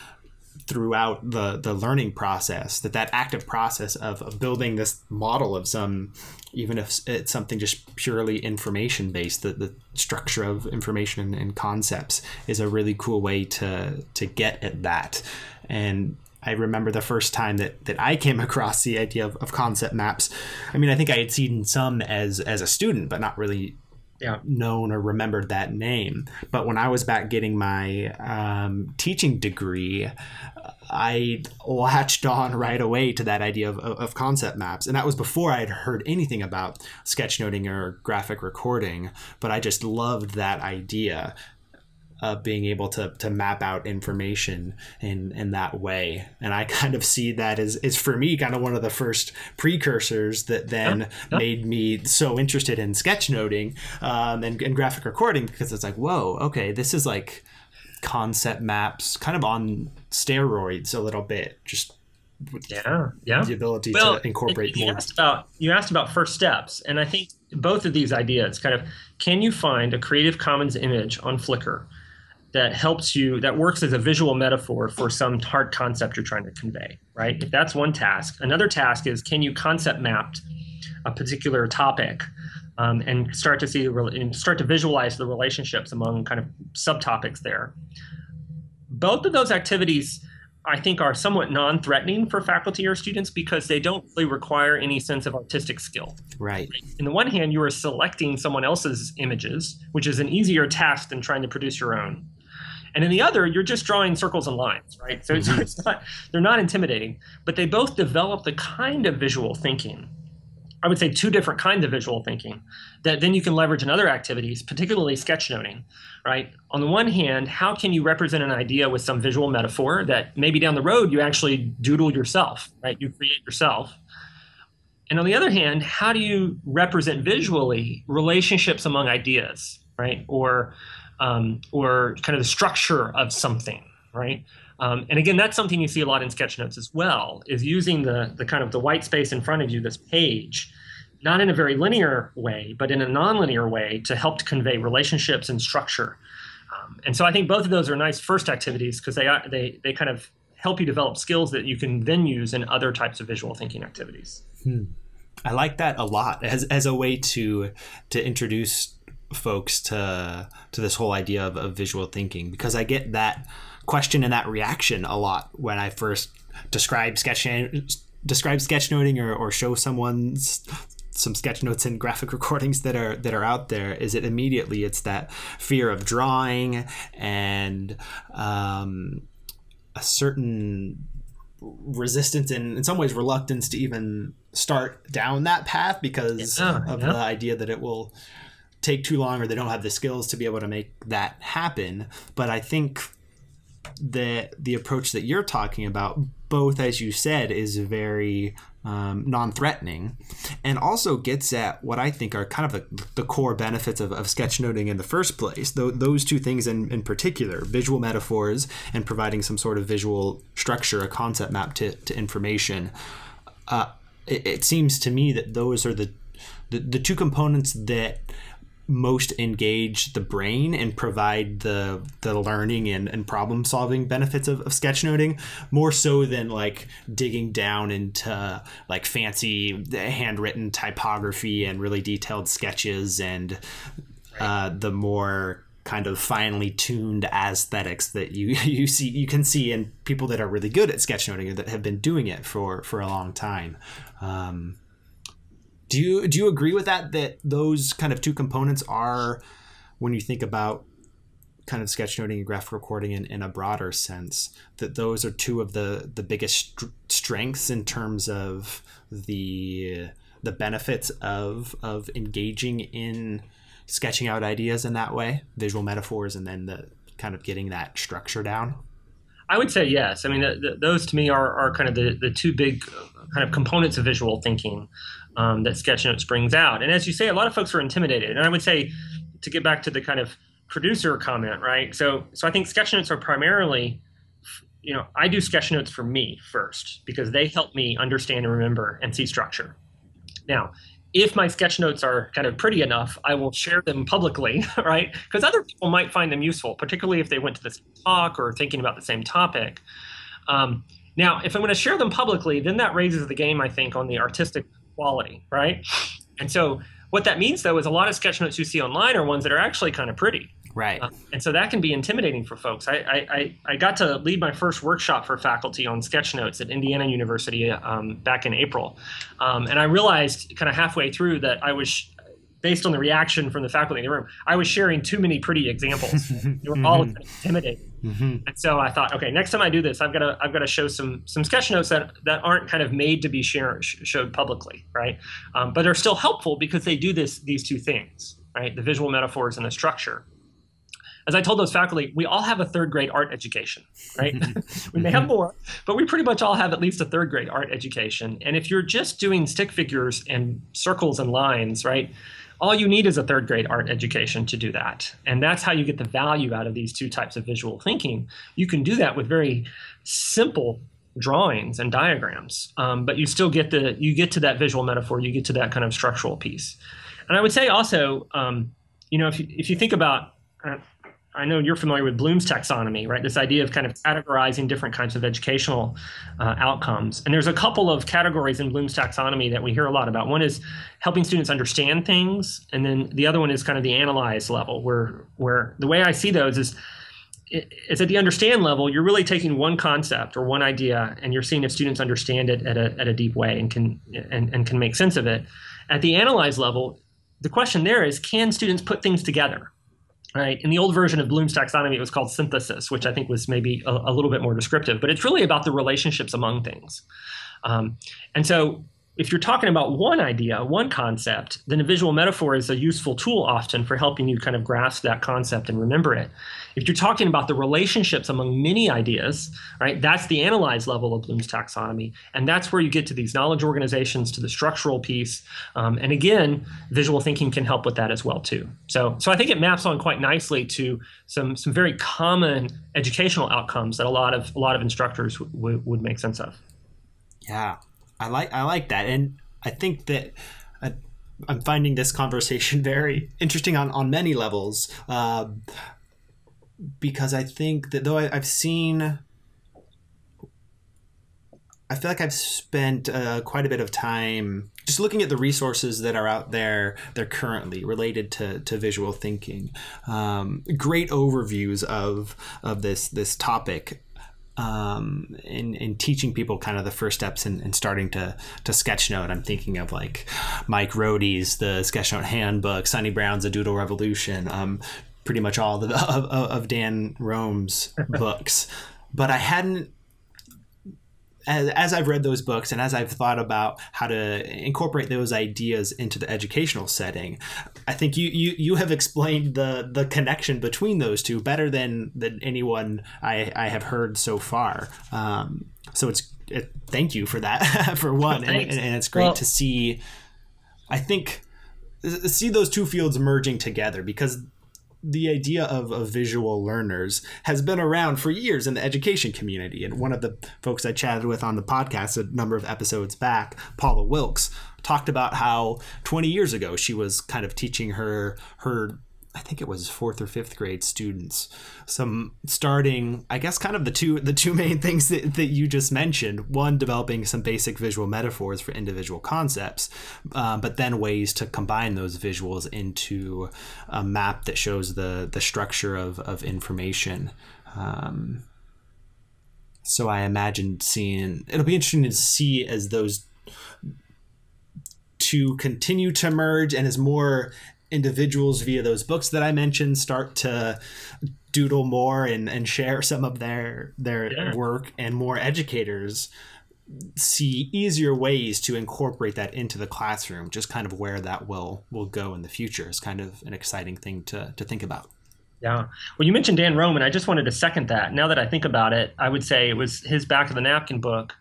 throughout the the learning process that that active process of, of building this model of some even if it's something just purely information based the, the structure of information and, concepts is a really cool way to to get at that and I remember the first time that, that I came across the idea of, of concept maps. I mean, I think I had seen some as as a student, but not really yeah. known or remembered that name. But when I was back getting my um, teaching degree, I latched on right away to that idea of, of concept maps. And that was before I had heard anything about sketchnoting or graphic recording, but I just loved that idea of being able to to map out information in in that way. And i kind of see that as is for me kind of one of the first precursors that then yeah, yeah. made me so interested in sketchnoting um, and, and graphic recording because it's like whoa okay this is like concept maps kind of on steroids a little bit just yeah yeah. the ability well, to incorporate you more asked about you asked about first steps and i think both of these ideas kind of can you find a creative commons image on flickr that helps you that works as a visual metaphor for some hard concept you're trying to convey right if that's one task another task is can you concept map a particular topic um, and start to see and start to visualize the relationships among kind of subtopics there both of those activities I think are somewhat non-threatening for faculty or students because they don't really require any sense of artistic skill. Right. In the one hand, you are selecting someone else's images, which is an easier task than trying to produce your own and in the other you're just drawing circles and lines right so, mm-hmm. so it's not they're not intimidating but they both develop the kind of visual thinking i would say two different kinds of visual thinking that then you can leverage in other activities particularly sketchnoting right on the one hand how can you represent an idea with some visual metaphor that maybe down the road you actually doodle yourself right you create yourself and on the other hand, how do you represent visually relationships among ideas, right? Or um, or kind of the structure of something, right? Um, and again, that's something you see a lot in sketchnotes as well, is using the the kind of the white space in front of you, this page, not in a very linear way, but in a nonlinear way to help to convey relationships and structure. Um, and so I think both of those are nice first activities because they they they kind of help you develop skills that you can then use in other types of visual thinking activities. Hmm. I like that a lot as as a way to to introduce folks to to this whole idea of, of visual thinking because I get that question and that reaction a lot when I first describe sketch describe sketchnoting or, or show someone some sketch notes and graphic recordings that are that are out there is it immediately it's that fear of drawing and um, a certain resistance and in some ways reluctance to even start down that path because yeah, of yeah. the idea that it will take too long or they don't have the skills to be able to make that happen. But i think that the approach that you're talking about both as you said is very um, non-threatening and also gets at what i think are kind of the, the core benefits of, of sketchnoting in the first place. Th- those two things in, in particular visual metaphors and providing some sort of visual structure a concept map to, to information uh, it, it, seems to me that those are the, the, the two components that most engage the brain and provide the the learning and, and problem solving benefits of, of sketchnoting more so than like digging down into like fancy handwritten typography and really detailed sketches and uh, the more kind of finely tuned aesthetics that you you see you can see in people that are really good at sketchnoting or that have been doing it for for a long time. Um, do you do you agree with that? That those kind of two components are when you think about kind of sketchnoting and graphic recording in, in a broader sense that those are two of the the biggest st- strengths in terms of the the benefits of of engaging in sketching out ideas in that way visual metaphors and then the kind of getting that structure down I would say yes. I mean, the, the, those to me are, are kind of the, the two big kind of components of visual thinking um, that Sketchnotes brings out. And as you say, a lot of folks are intimidated. And I would say, to get back to the kind of producer comment, right? So, so I think Sketchnotes are primarily, you know, I do Sketchnotes for me first because they help me understand and remember and see structure. Now, if my sketch notes are kind of pretty enough, I will share them publicly, right? Because other people might find them useful, particularly if they went to the same talk or thinking about the same topic. Um, now, if I'm going to share them publicly, then that raises the game, I think, on the artistic quality, right? And so what that means, though, is a lot of sketch notes you see online are ones that are actually kind of pretty. Right. Uh, and so that can be intimidating for folks. I, I, I got to lead my first workshop for faculty on sketch notes at Indiana University um, back in April. Um, and I realized kind of halfway through that I was, based on the reaction from the faculty in the room, I was sharing too many pretty examples. they were all mm-hmm. intimidating. Mm-hmm. And so I thought, okay, next time I do this, I've got to I've got to show some some sketch notes that that aren't kind of made to be shared, showed publicly, right? Um, but are still helpful because they do this these two things, right? The visual metaphors and the structure. As I told those faculty, we all have a third grade art education, right? we may have more, but we pretty much all have at least a third grade art education. And if you're just doing stick figures and circles and lines, right? all you need is a third grade art education to do that. And that's how you get the value out of these two types of visual thinking. You can do that with very simple drawings and diagrams, um, but you still get the you get to that visual metaphor, you get to that kind of structural piece. And I would say also, um, you know, if you, if you think about uh, I know you're familiar with Bloom's taxonomy, right? This idea of kind of categorizing different kinds of educational uh, outcomes. And there's a couple of categories in Bloom's taxonomy that we hear a lot about. One is helping students understand things, and then the other one is kind of the analyze level, where where the way I see those is is at the understand level, you're really taking one concept or one idea, and you're seeing if students understand it at a, at a deep way and can and, and can make sense of it. At the analyze level, the question there is, can students put things together? Right. In the old version of Bloom's taxonomy, it was called synthesis, which I think was maybe a, a little bit more descriptive, but it's really about the relationships among things. Um, and so if you're talking about one idea, one concept, then a visual metaphor is a useful tool often for helping you kind of grasp that concept and remember it. If you're talking about the relationships among many ideas, right, that's the analyze level of Bloom's taxonomy. And that's where you get to these knowledge organizations, to the structural piece. Um, and again, visual thinking can help with that as well too. So, so I think it maps on quite nicely to some, some very common educational outcomes that a lot of, a lot of instructors w- w- would make sense of. Yeah, I like I like that, and I think that I, am finding this conversation very interesting on on many levels. Uh, because I think that though I, have seen, I feel like I've spent uh, quite a bit of time just looking at the resources that are out there They're currently related to, to visual thinking. Um, great overviews of of this this topic um, in, in teaching people kind of the first steps in starting to to sketchnote. I'm thinking of like Mike Rohde's the sketchnote handbook, Sunni Brown's A Doodle Revolution, um, pretty much all the, of, of Dan Roam's books. But I hadn't as, as I've read those books and as I've thought about how to incorporate those ideas into the educational setting, I think you you, you have explained the the connection between those two better than than anyone I, I have heard so far. Um, so it's it, thank you for that for one, and, and, and, it's great well, to see. I think see those two fields merging together because the idea of, of visual learners has been around for years in the education community. And one of the folks I chatted with on the podcast a number of episodes back, Paula Wilkes, talked about how 20 years ago she was kind of teaching her her I think it was fourth or fifth grade students. Some starting, I guess, kind of the two the two main things that, that you just mentioned. One, developing some basic visual metaphors for individual concepts, uh, but then ways to combine those visuals into a map that shows the the structure of of information. Um, so I imagine seeing it'll be interesting to see as those to continue to merge and as more individuals via those books that I mentioned start to doodle more and, and share some of their their yeah. work and more educators see easier ways to incorporate that into the classroom just kind of where that will will go in the future is kind of an exciting thing to to think about. Yeah. Well you mentioned Dan Roam. I just wanted to second that. Now that i think about it i would say it was his back of the napkin book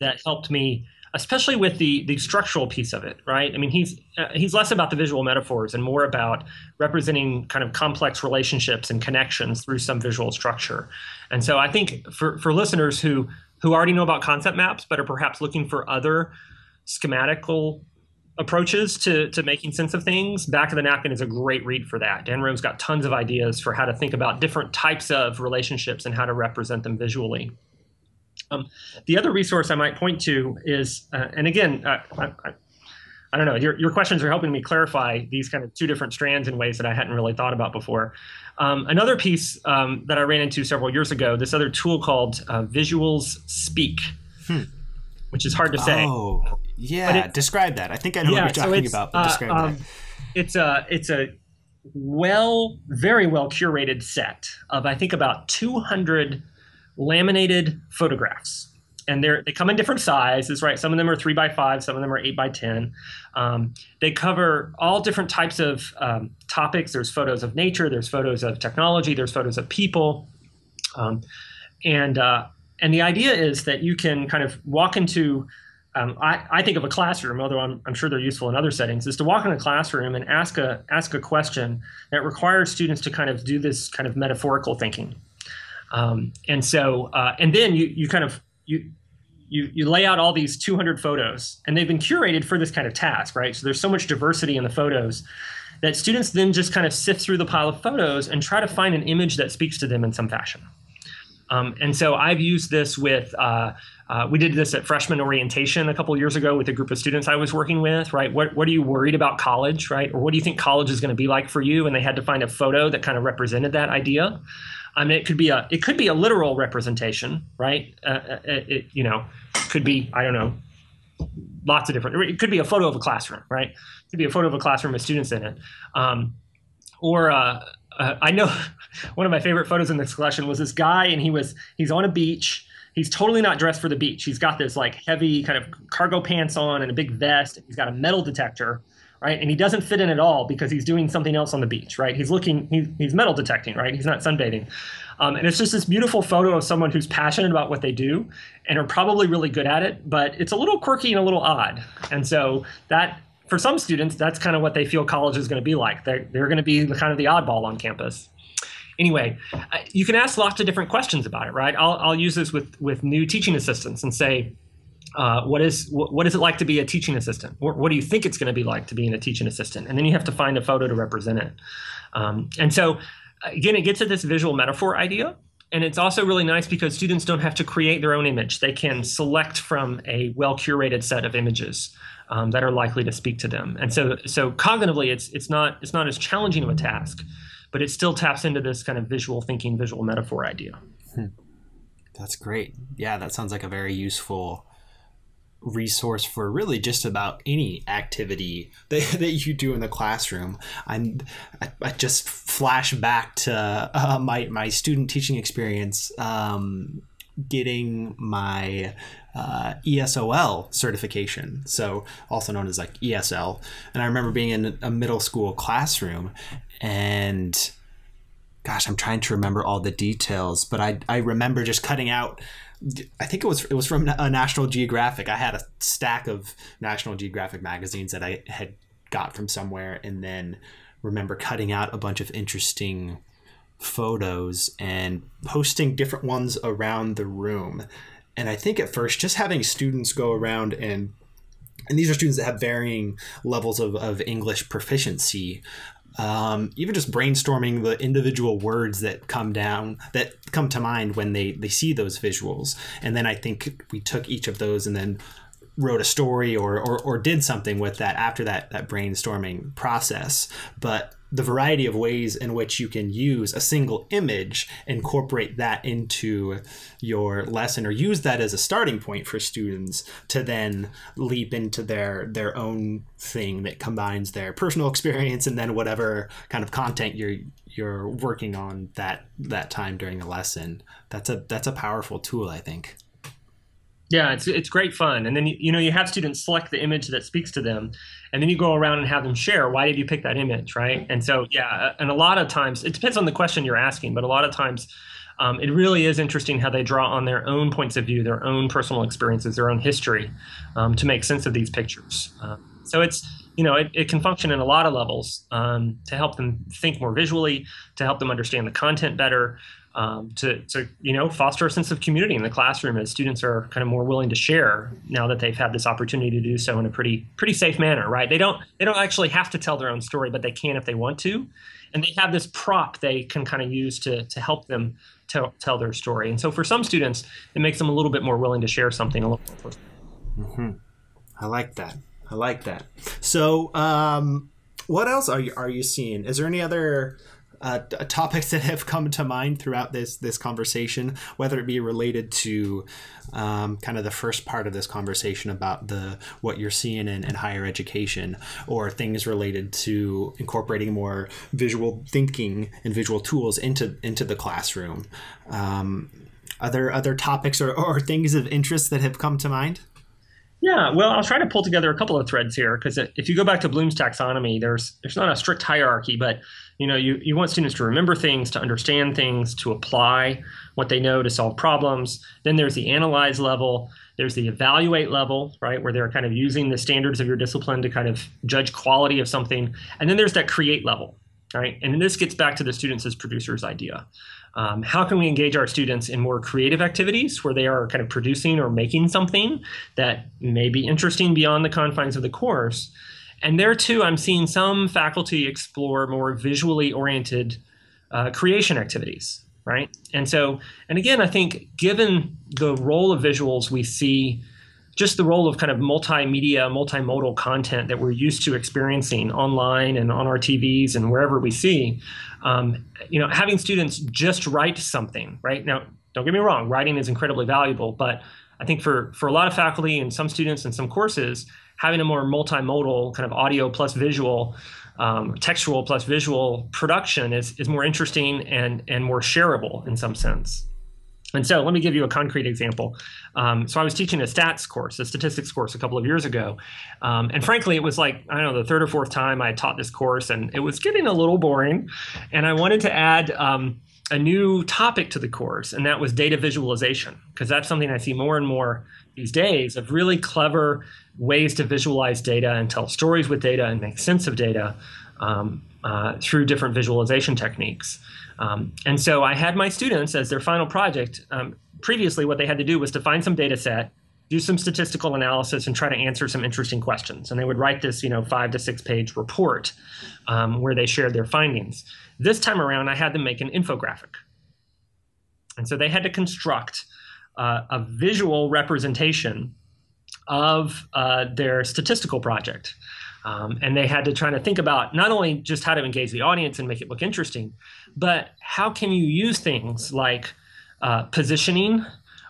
that helped me especially with the the structural piece of it, right? I mean, he's uh, he's less about the visual metaphors and more about representing kind of complex relationships and connections through some visual structure. And so, I think for for listeners who who already know about concept maps but are perhaps looking for other schematical approaches to to making sense of things, Back of the Napkin is a great read for that. Dan Roam's got tons of ideas for how to think about different types of relationships and how to represent them visually. Um, the other resource I might point to is, uh, and again, uh, I, I, I, don't know, your, your questions are helping me clarify these kind of two different strands in ways that I hadn't really thought about before. Um, another piece um, that I ran into several years ago, this other tool called uh, Visuals Speak, hmm. which is hard to say. Oh, yeah. It, describe that. I think I know yeah, what you're talking so about, but describe uh, that. Um, it's a, it's a well, very well curated set of, I think, about 200 laminated photographs. And they're they come in different sizes right? Some of them are three by five some of them are eight by ten. Um, they cover all different types of um, topics. There's photos of nature there's photos of technology there's photos of people. Um, and uh, and the idea is that you can kind of walk into um, I, I, think of a classroom, although I'm, I'm, sure they're useful in other settings, is to walk in a classroom and ask a ask a question that requires students to kind of do this kind of metaphorical thinking. Um, and so, uh, and then you you kind of you you you lay out all these 200 photos, and they've been curated for this kind of task, right? So there's so much diversity in the photos that students then just kind of sift through the pile of photos and try to find an image that speaks to them in some fashion. Um, and so I've used this with, uh, uh, we did this at freshman orientation a couple years ago with a group of students I was working with, right? What, what are you worried about college, right? Or what do you think college is going to be like for you? And they had to find a photo that kind of represented that idea. I mean, it could be a it could be a literal representation, right? Uh, uh it, you know, could be I don't know, lots of different. It could be a photo of a classroom, right? It could be a photo of a classroom with students in it, um, or uh, uh, I know one of my favorite photos in this collection was this guy, and he was he's on a beach he's totally not dressed for the beach. He's got this like heavy kind of cargo pants on and a big vest. He's got a metal detector, right? And he doesn't fit in at all because he's doing something else on the beach, right? He's looking, he's, he's metal detecting, right? He's not sunbathing. Um, and it's just this beautiful photo of someone who's passionate about what they do and are probably really good at it, but it's a little quirky and a little odd. And so that, for some students, that's kind of what they feel college is going to be like. They're, they're going to be the kind of the oddball on campus anyway, you can ask lots of different questions about it, right? I'll, I'll use this with, with new teaching assistants and say, uh, what is what, is it like to be a teaching assistant? What, what do you think it's going to be like to be in a teaching assistant? And then you have to find a photo to represent it. Um, and so, again, it gets at this visual metaphor idea. And it's also really nice because students don't have to create their own image. They can select from a well curated set of images um, that are likely to speak to them. And so, so cognitively, it's it's not it's not as challenging of a task but it still taps into this kind of visual thinking, visual metaphor idea. Hmm. That's great. Yeah, that sounds like a very useful resource for really just about any activity that, that you do in the classroom. I'm I, I just flash back to uh, my my student teaching experience, um, getting my uh, ESOL certification, so also known as like ESL. And I remember being in a middle school classroom and gosh, I'm trying to remember all the details, but I I remember just cutting out. I think it was it was from a uh, National Geographic. I had a stack of National Geographic magazines that I had got from somewhere, and then remember cutting out a bunch of interesting photos and posting different ones around the room. And I think at first, just having students go around and and these are students that have varying levels of, of English proficiency um, even just brainstorming the individual words that come down that come to mind when they they see those visuals. And then i think we took each of those and then wrote a story or, or, or did something with that after that that brainstorming process. But the variety of ways in which you can use a single image, incorporate that into your lesson, or use that as a starting point for students to then leap into their their own thing that combines their personal experience and then whatever kind of content you're you're working on that that time during the lesson. That's a that's a powerful tool, I think. Yeah, it's it's great fun, and then you, you know you have students select the image that speaks to them, and then you go around and have them share why did you pick that image, right? And so yeah, and a lot of times it depends on the question you're asking, but a lot of times um, it really is interesting how they draw on their own points of view, their own personal experiences, their own history um, to make sense of these pictures. Uh, so it's you know it, it can function in a lot of levels um, to help them think more visually, to help them understand the content better um, to, to you know foster a sense of community in the classroom as students are kind of more willing to share now that they've had this opportunity to do so in a pretty pretty safe manner right? They don't they don't actually have to tell their own story but they can if they want to. And they have this prop they can kind of use to to help them tell, tell their story. And so for some students it makes them a little bit more willing to share something a little more mm-hmm. i like that. I like that. So um, what else are you are you seeing? Is there any other uh, topics that have come to mind throughout this this conversation, whether it be related to um, kind of the first part of this conversation about the what you're seeing in, in higher education, or things related to incorporating more visual thinking and visual tools into into the classroom. Um, other other topics or, or things of interest that have come to mind? Yeah, well, I'll try to pull together a couple of threads here because if you go back to Bloom's taxonomy, there's there's not a strict hierarchy, but you know, you, you want students to remember things, to understand things, to apply what they know to solve problems. Then there's the analyze level. There's the evaluate level, right, where they're kind of using the standards of your discipline to kind of judge quality of something. And then there's that create level, right? And this gets back to the students as producers idea. Um, how can we engage our students in more creative activities where they are kind of producing or making something that may be interesting beyond the confines of the course? And there too, I'm seeing some faculty explore more visually oriented uh, creation activities, right? And so, and again, I think given the role of visuals, we see just the role of kind of multimedia, multimodal content that we're used to experiencing online and on our TVs and wherever we see. Um, you know, having students just write something, right? Now, don't get me wrong, writing is incredibly valuable, but I think for for a lot of faculty and some students and some courses, having a more multimodal kind of audio plus visual, um, textual plus visual production is, is more interesting and, and more shareable in some sense. And so let me give you a concrete example. Um, so I was teaching a stats course, a statistics course a couple of years ago. Um, and frankly, it was like, I don't know, the third or fourth time I taught this course, and it was getting a little boring. And I wanted to add um, a new topic to the course, and that was data visualization, because that's something I see more and more these days of really clever ways to visualize data and tell stories with data and make sense of data um, uh, through different visualization techniques. Um, and so I had my students as their final project. Um, previously, what they had to do was to find some data set, do some statistical analysis, and try to answer some interesting questions. And they would write this, you know, five to six page report um, where they shared their findings. This time around, I had them make an infographic. And so they had to construct uh, a visual representation of uh, their statistical project. Um, and they had to try to think about not only just how to engage the audience and make it look interesting, but how can you use things like uh, positioning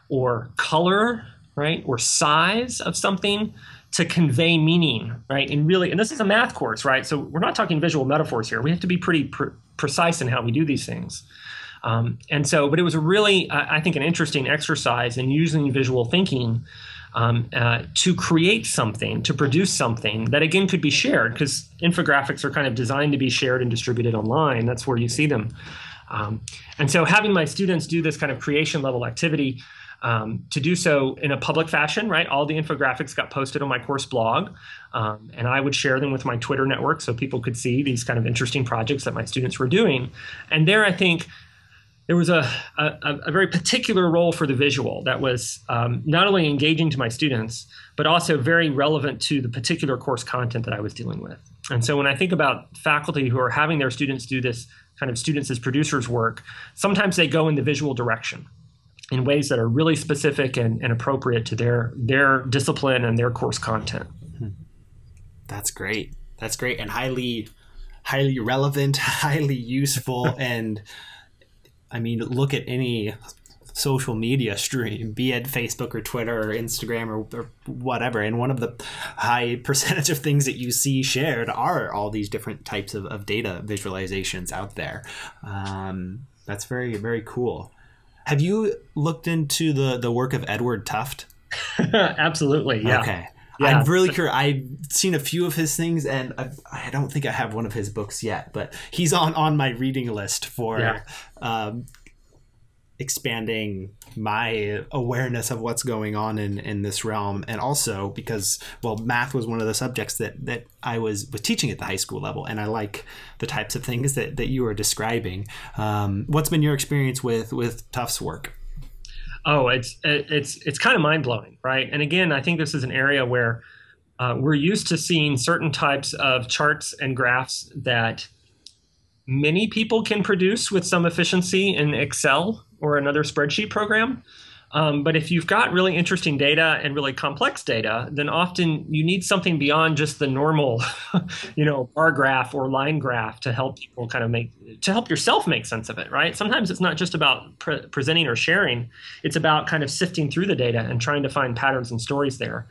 or color, right, or size of something to convey meaning, right? And really, and this is a math course, right? So we're not talking visual metaphors here. We have to be pretty pr- precise in how we do these things. Um, and so, but it was a really, I think, an interesting exercise in using visual thinking um, uh, to create something, to produce something that again could be shared because infographics are kind of designed to be shared and distributed online. That's where you see them. Um, and so having my students do this kind of creation level activity um, to do so in a public fashion, right? All the infographics got posted on my course blog, um, and I would share them with my Twitter network so people could see these kind of interesting projects that my students were doing. And there, I think there was a, a, a, very particular role for the visual that was um, not only engaging to my students, but also very relevant to the particular course content that I was dealing with. And so when I think about faculty who are having their students do this kind of students as producers work, sometimes they go in the visual direction in ways that are really specific and, and appropriate to their their discipline and their course content. That's great. That's great and highly highly relevant, highly useful and I mean, look at any social media stream, be it Facebook or Twitter or Instagram or, or, whatever. And one of the high percentage of things that you see shared are all these different types of, of data visualizations out there. Um, that's very, very cool. Have you looked into the, the work of Edward Tufte? Absolutely, yeah. Okay. Yeah. I'm really curious. I've seen a few of his things, and I, I, don't think I have one of his books yet, but he's on on my reading list for yeah. um, expanding my awareness of what's going on in, in this realm. And also because well math was one of the subjects that that I was was teaching at the high school level. And I like the types of things that, that you were describing. Um, what's been your experience with with Tufte's work? Oh, it's it's it's kind of mind blowing, right? And again, I think this is an area where uh, we're used to seeing certain types of charts and graphs that many people can produce with some efficiency in Excel or another spreadsheet program. Um, but if you've got really interesting data and really complex data, then often you need something beyond just the normal, you know, bar graph or line graph to help people kind of make to help yourself make sense of it, right? Sometimes it's not just about pre- presenting or sharing; it's about kind of sifting through the data and trying to find patterns and stories there.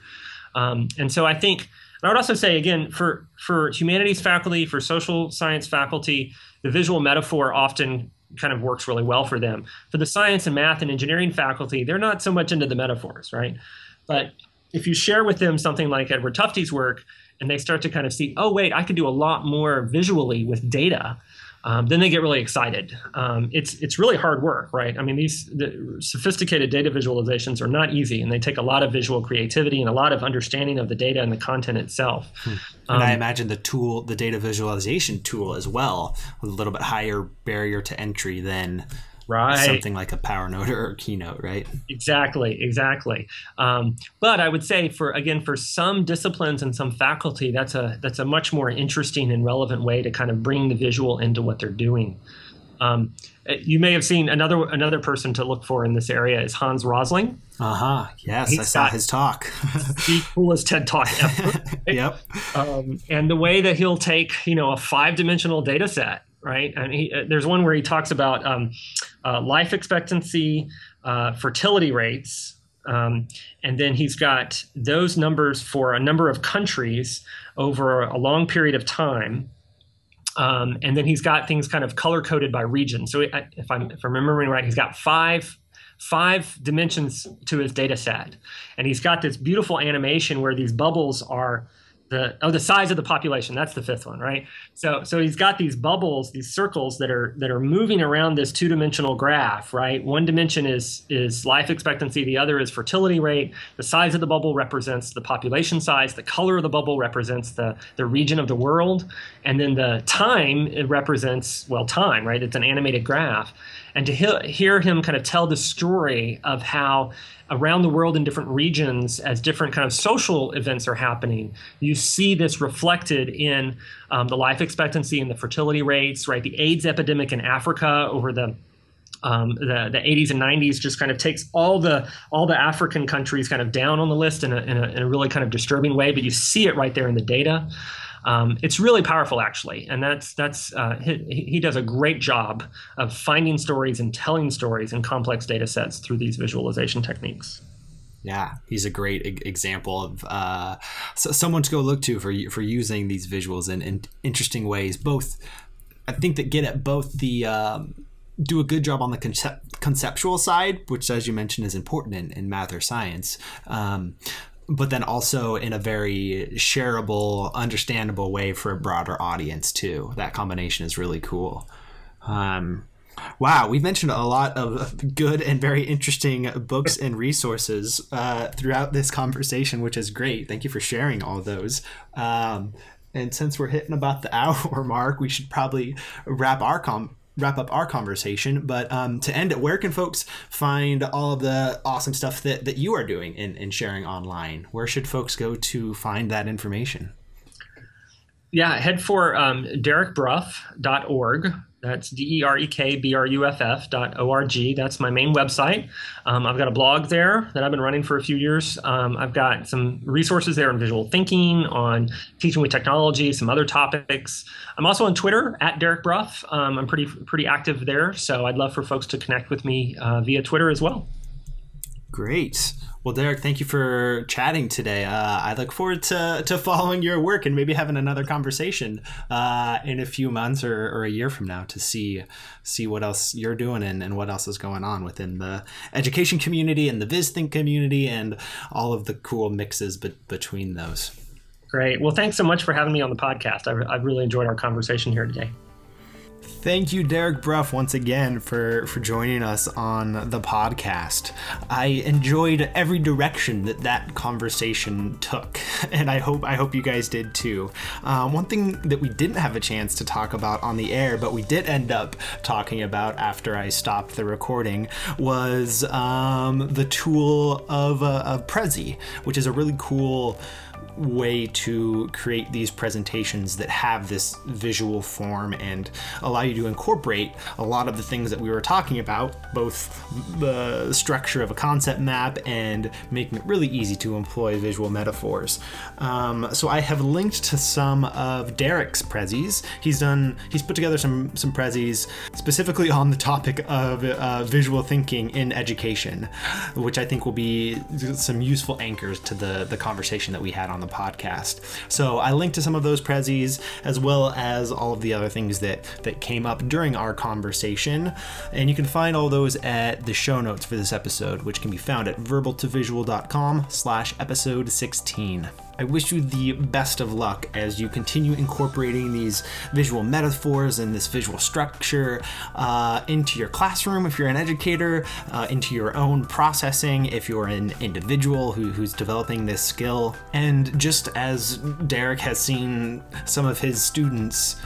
Um, and so I think I would also say again for for humanities faculty, for social science faculty, the visual metaphor often kind of works really well for them. For the science and math and engineering faculty, they're not so much into the metaphors, right? But if you share with them something like Edward Tufte's work, and they start to kind of see, oh wait, I could do a lot more visually with data um, then they get really excited. Um, it's it's really hard work, right? I mean, these the sophisticated data visualizations are not easy, and they take a lot of visual creativity and a lot of understanding of the data and the content itself. Hmm. And um, I imagine the tool, the data visualization tool, as well, with a little bit higher barrier to entry than right something like a PowerNote or keynote right exactly exactly um, but i would say for again for some disciplines and some faculty that's a that's a much more interesting and relevant way to kind of bring the visual into what they're doing um, you may have seen another another person to look for in this area is Hans Rosling. Uh huh. Yes, He's I saw his talk. the coolest TED talk ever. Yep. Um, and the way that he'll take you know a five dimensional data set right? And he, uh, there's one where he talks about um, uh, life expectancy, uh, fertility rates, um, and then he's got those numbers for a number of countries over a long period of time. Um, and then he's got things kind of color coded by region. So if I'm, if I'm remembering right, he's got five five dimensions to his data set. And he's got this beautiful animation where these bubbles are the oh the size of the population. That's the fifth one right? So so he's got these bubbles these circles that are that are moving around this two-dimensional graph right? One dimension is is life expectancy. The other is fertility rate. The size of the bubble represents the population size. The color of the bubble represents the the region of the world. And then the time it represents well time right? It's an animated graph and to he- hear him kind of tell the story of how around the world in different regions as different kind of social events are happening you see this reflected in um, the life expectancy and the fertility rates right the aids epidemic in africa over the um, the, the 80s and 90s just kind of takes all the all the African countries kind of down on the list in a, in a, in a really kind of disturbing way, but you see it right there in the data. Um, it's really powerful, actually, and that's that's uh, he, he, does a great job of finding stories and telling stories in complex data sets through these visualization techniques. Yeah, he's a great example of uh, someone to go look to for for using these visuals in, in interesting ways. Both, I think that get at both the um, do a good job on the concept, conceptual side, which, as you mentioned, is important in, in math or science. Um, but then also in a very shareable, understandable way for a broader audience too. That combination is really cool. Um, wow, we've mentioned a lot of good and very interesting books and resources uh, throughout this conversation, which is great. Thank you for sharing all those. Um, and since we're hitting about the hour mark, we should probably wrap our com- wrap up our conversation. But um, to end it, where can folks find all of the awesome stuff that, that you are doing and, and sharing online? Where should folks go to find that information? Yeah, head for um, derekbruff.org that's D-E-R-E-K-B-R-U-F-F dot O-R-G. That's my main website. Um, I've got a blog there that I've been running for a few years. Um, I've got some resources there on visual thinking, on teaching with technology, some other topics. I'm also on Twitter at Derek Bruff. Um, I'm pretty pretty active there, so I'd love for folks to connect with me uh, via Twitter as well. Great. Well, Derek, thank you for chatting today. Uh, I look forward to, to following your work and maybe having another conversation uh, in a few months or, or a year from now to see see what else you're doing and, and what else is going on within the education community and the VizThink community and all of the cool mixes be- between those. Great. Well, thanks so much for having me on the podcast. I've, I've really enjoyed our conversation here today. Thank you, Derek Bruff, once again for, for joining us on the podcast. I enjoyed every direction that that conversation took, and I hope I hope you guys did too. Um, one thing that we didn't have a chance to talk about on the air, but we did end up talking about after I stopped the recording, was um, the tool of, uh, of Prezi, which is a really cool way to create these presentations that have this visual form and allow you to incorporate a lot of the things that we were talking about, both the structure of a concept map and making it really easy to employ visual metaphors. Um, so I have linked to some of Derek's prezis. He's done, he's put together some some prezis specifically on the topic of uh, visual thinking in education, which I think will be some useful anchors to the the conversation that we had on the podcast. So I linked to some of those prezis as well as all of the other things that that came up during our conversation, and you can find all those at the show notes for this episode, which can be found at verbaltovisual.com slash episode 16. I wish you the best of luck as you continue incorporating these visual metaphors and this visual structure uh, into your classroom if you're an educator, uh, into your own processing if you're an individual who, who's developing this skill. And just as Derek has seen some of his students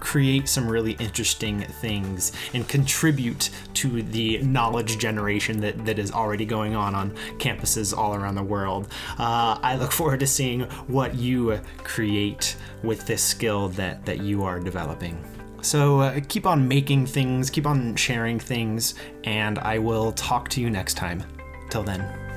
create some really interesting things and contribute to the knowledge generation that, that is already going on on campuses all around the world. Uh, I look forward to seeing what you create with this skill that, that you are developing. So uh, keep on making things, keep on sharing things, and I will talk to you next time. Till then.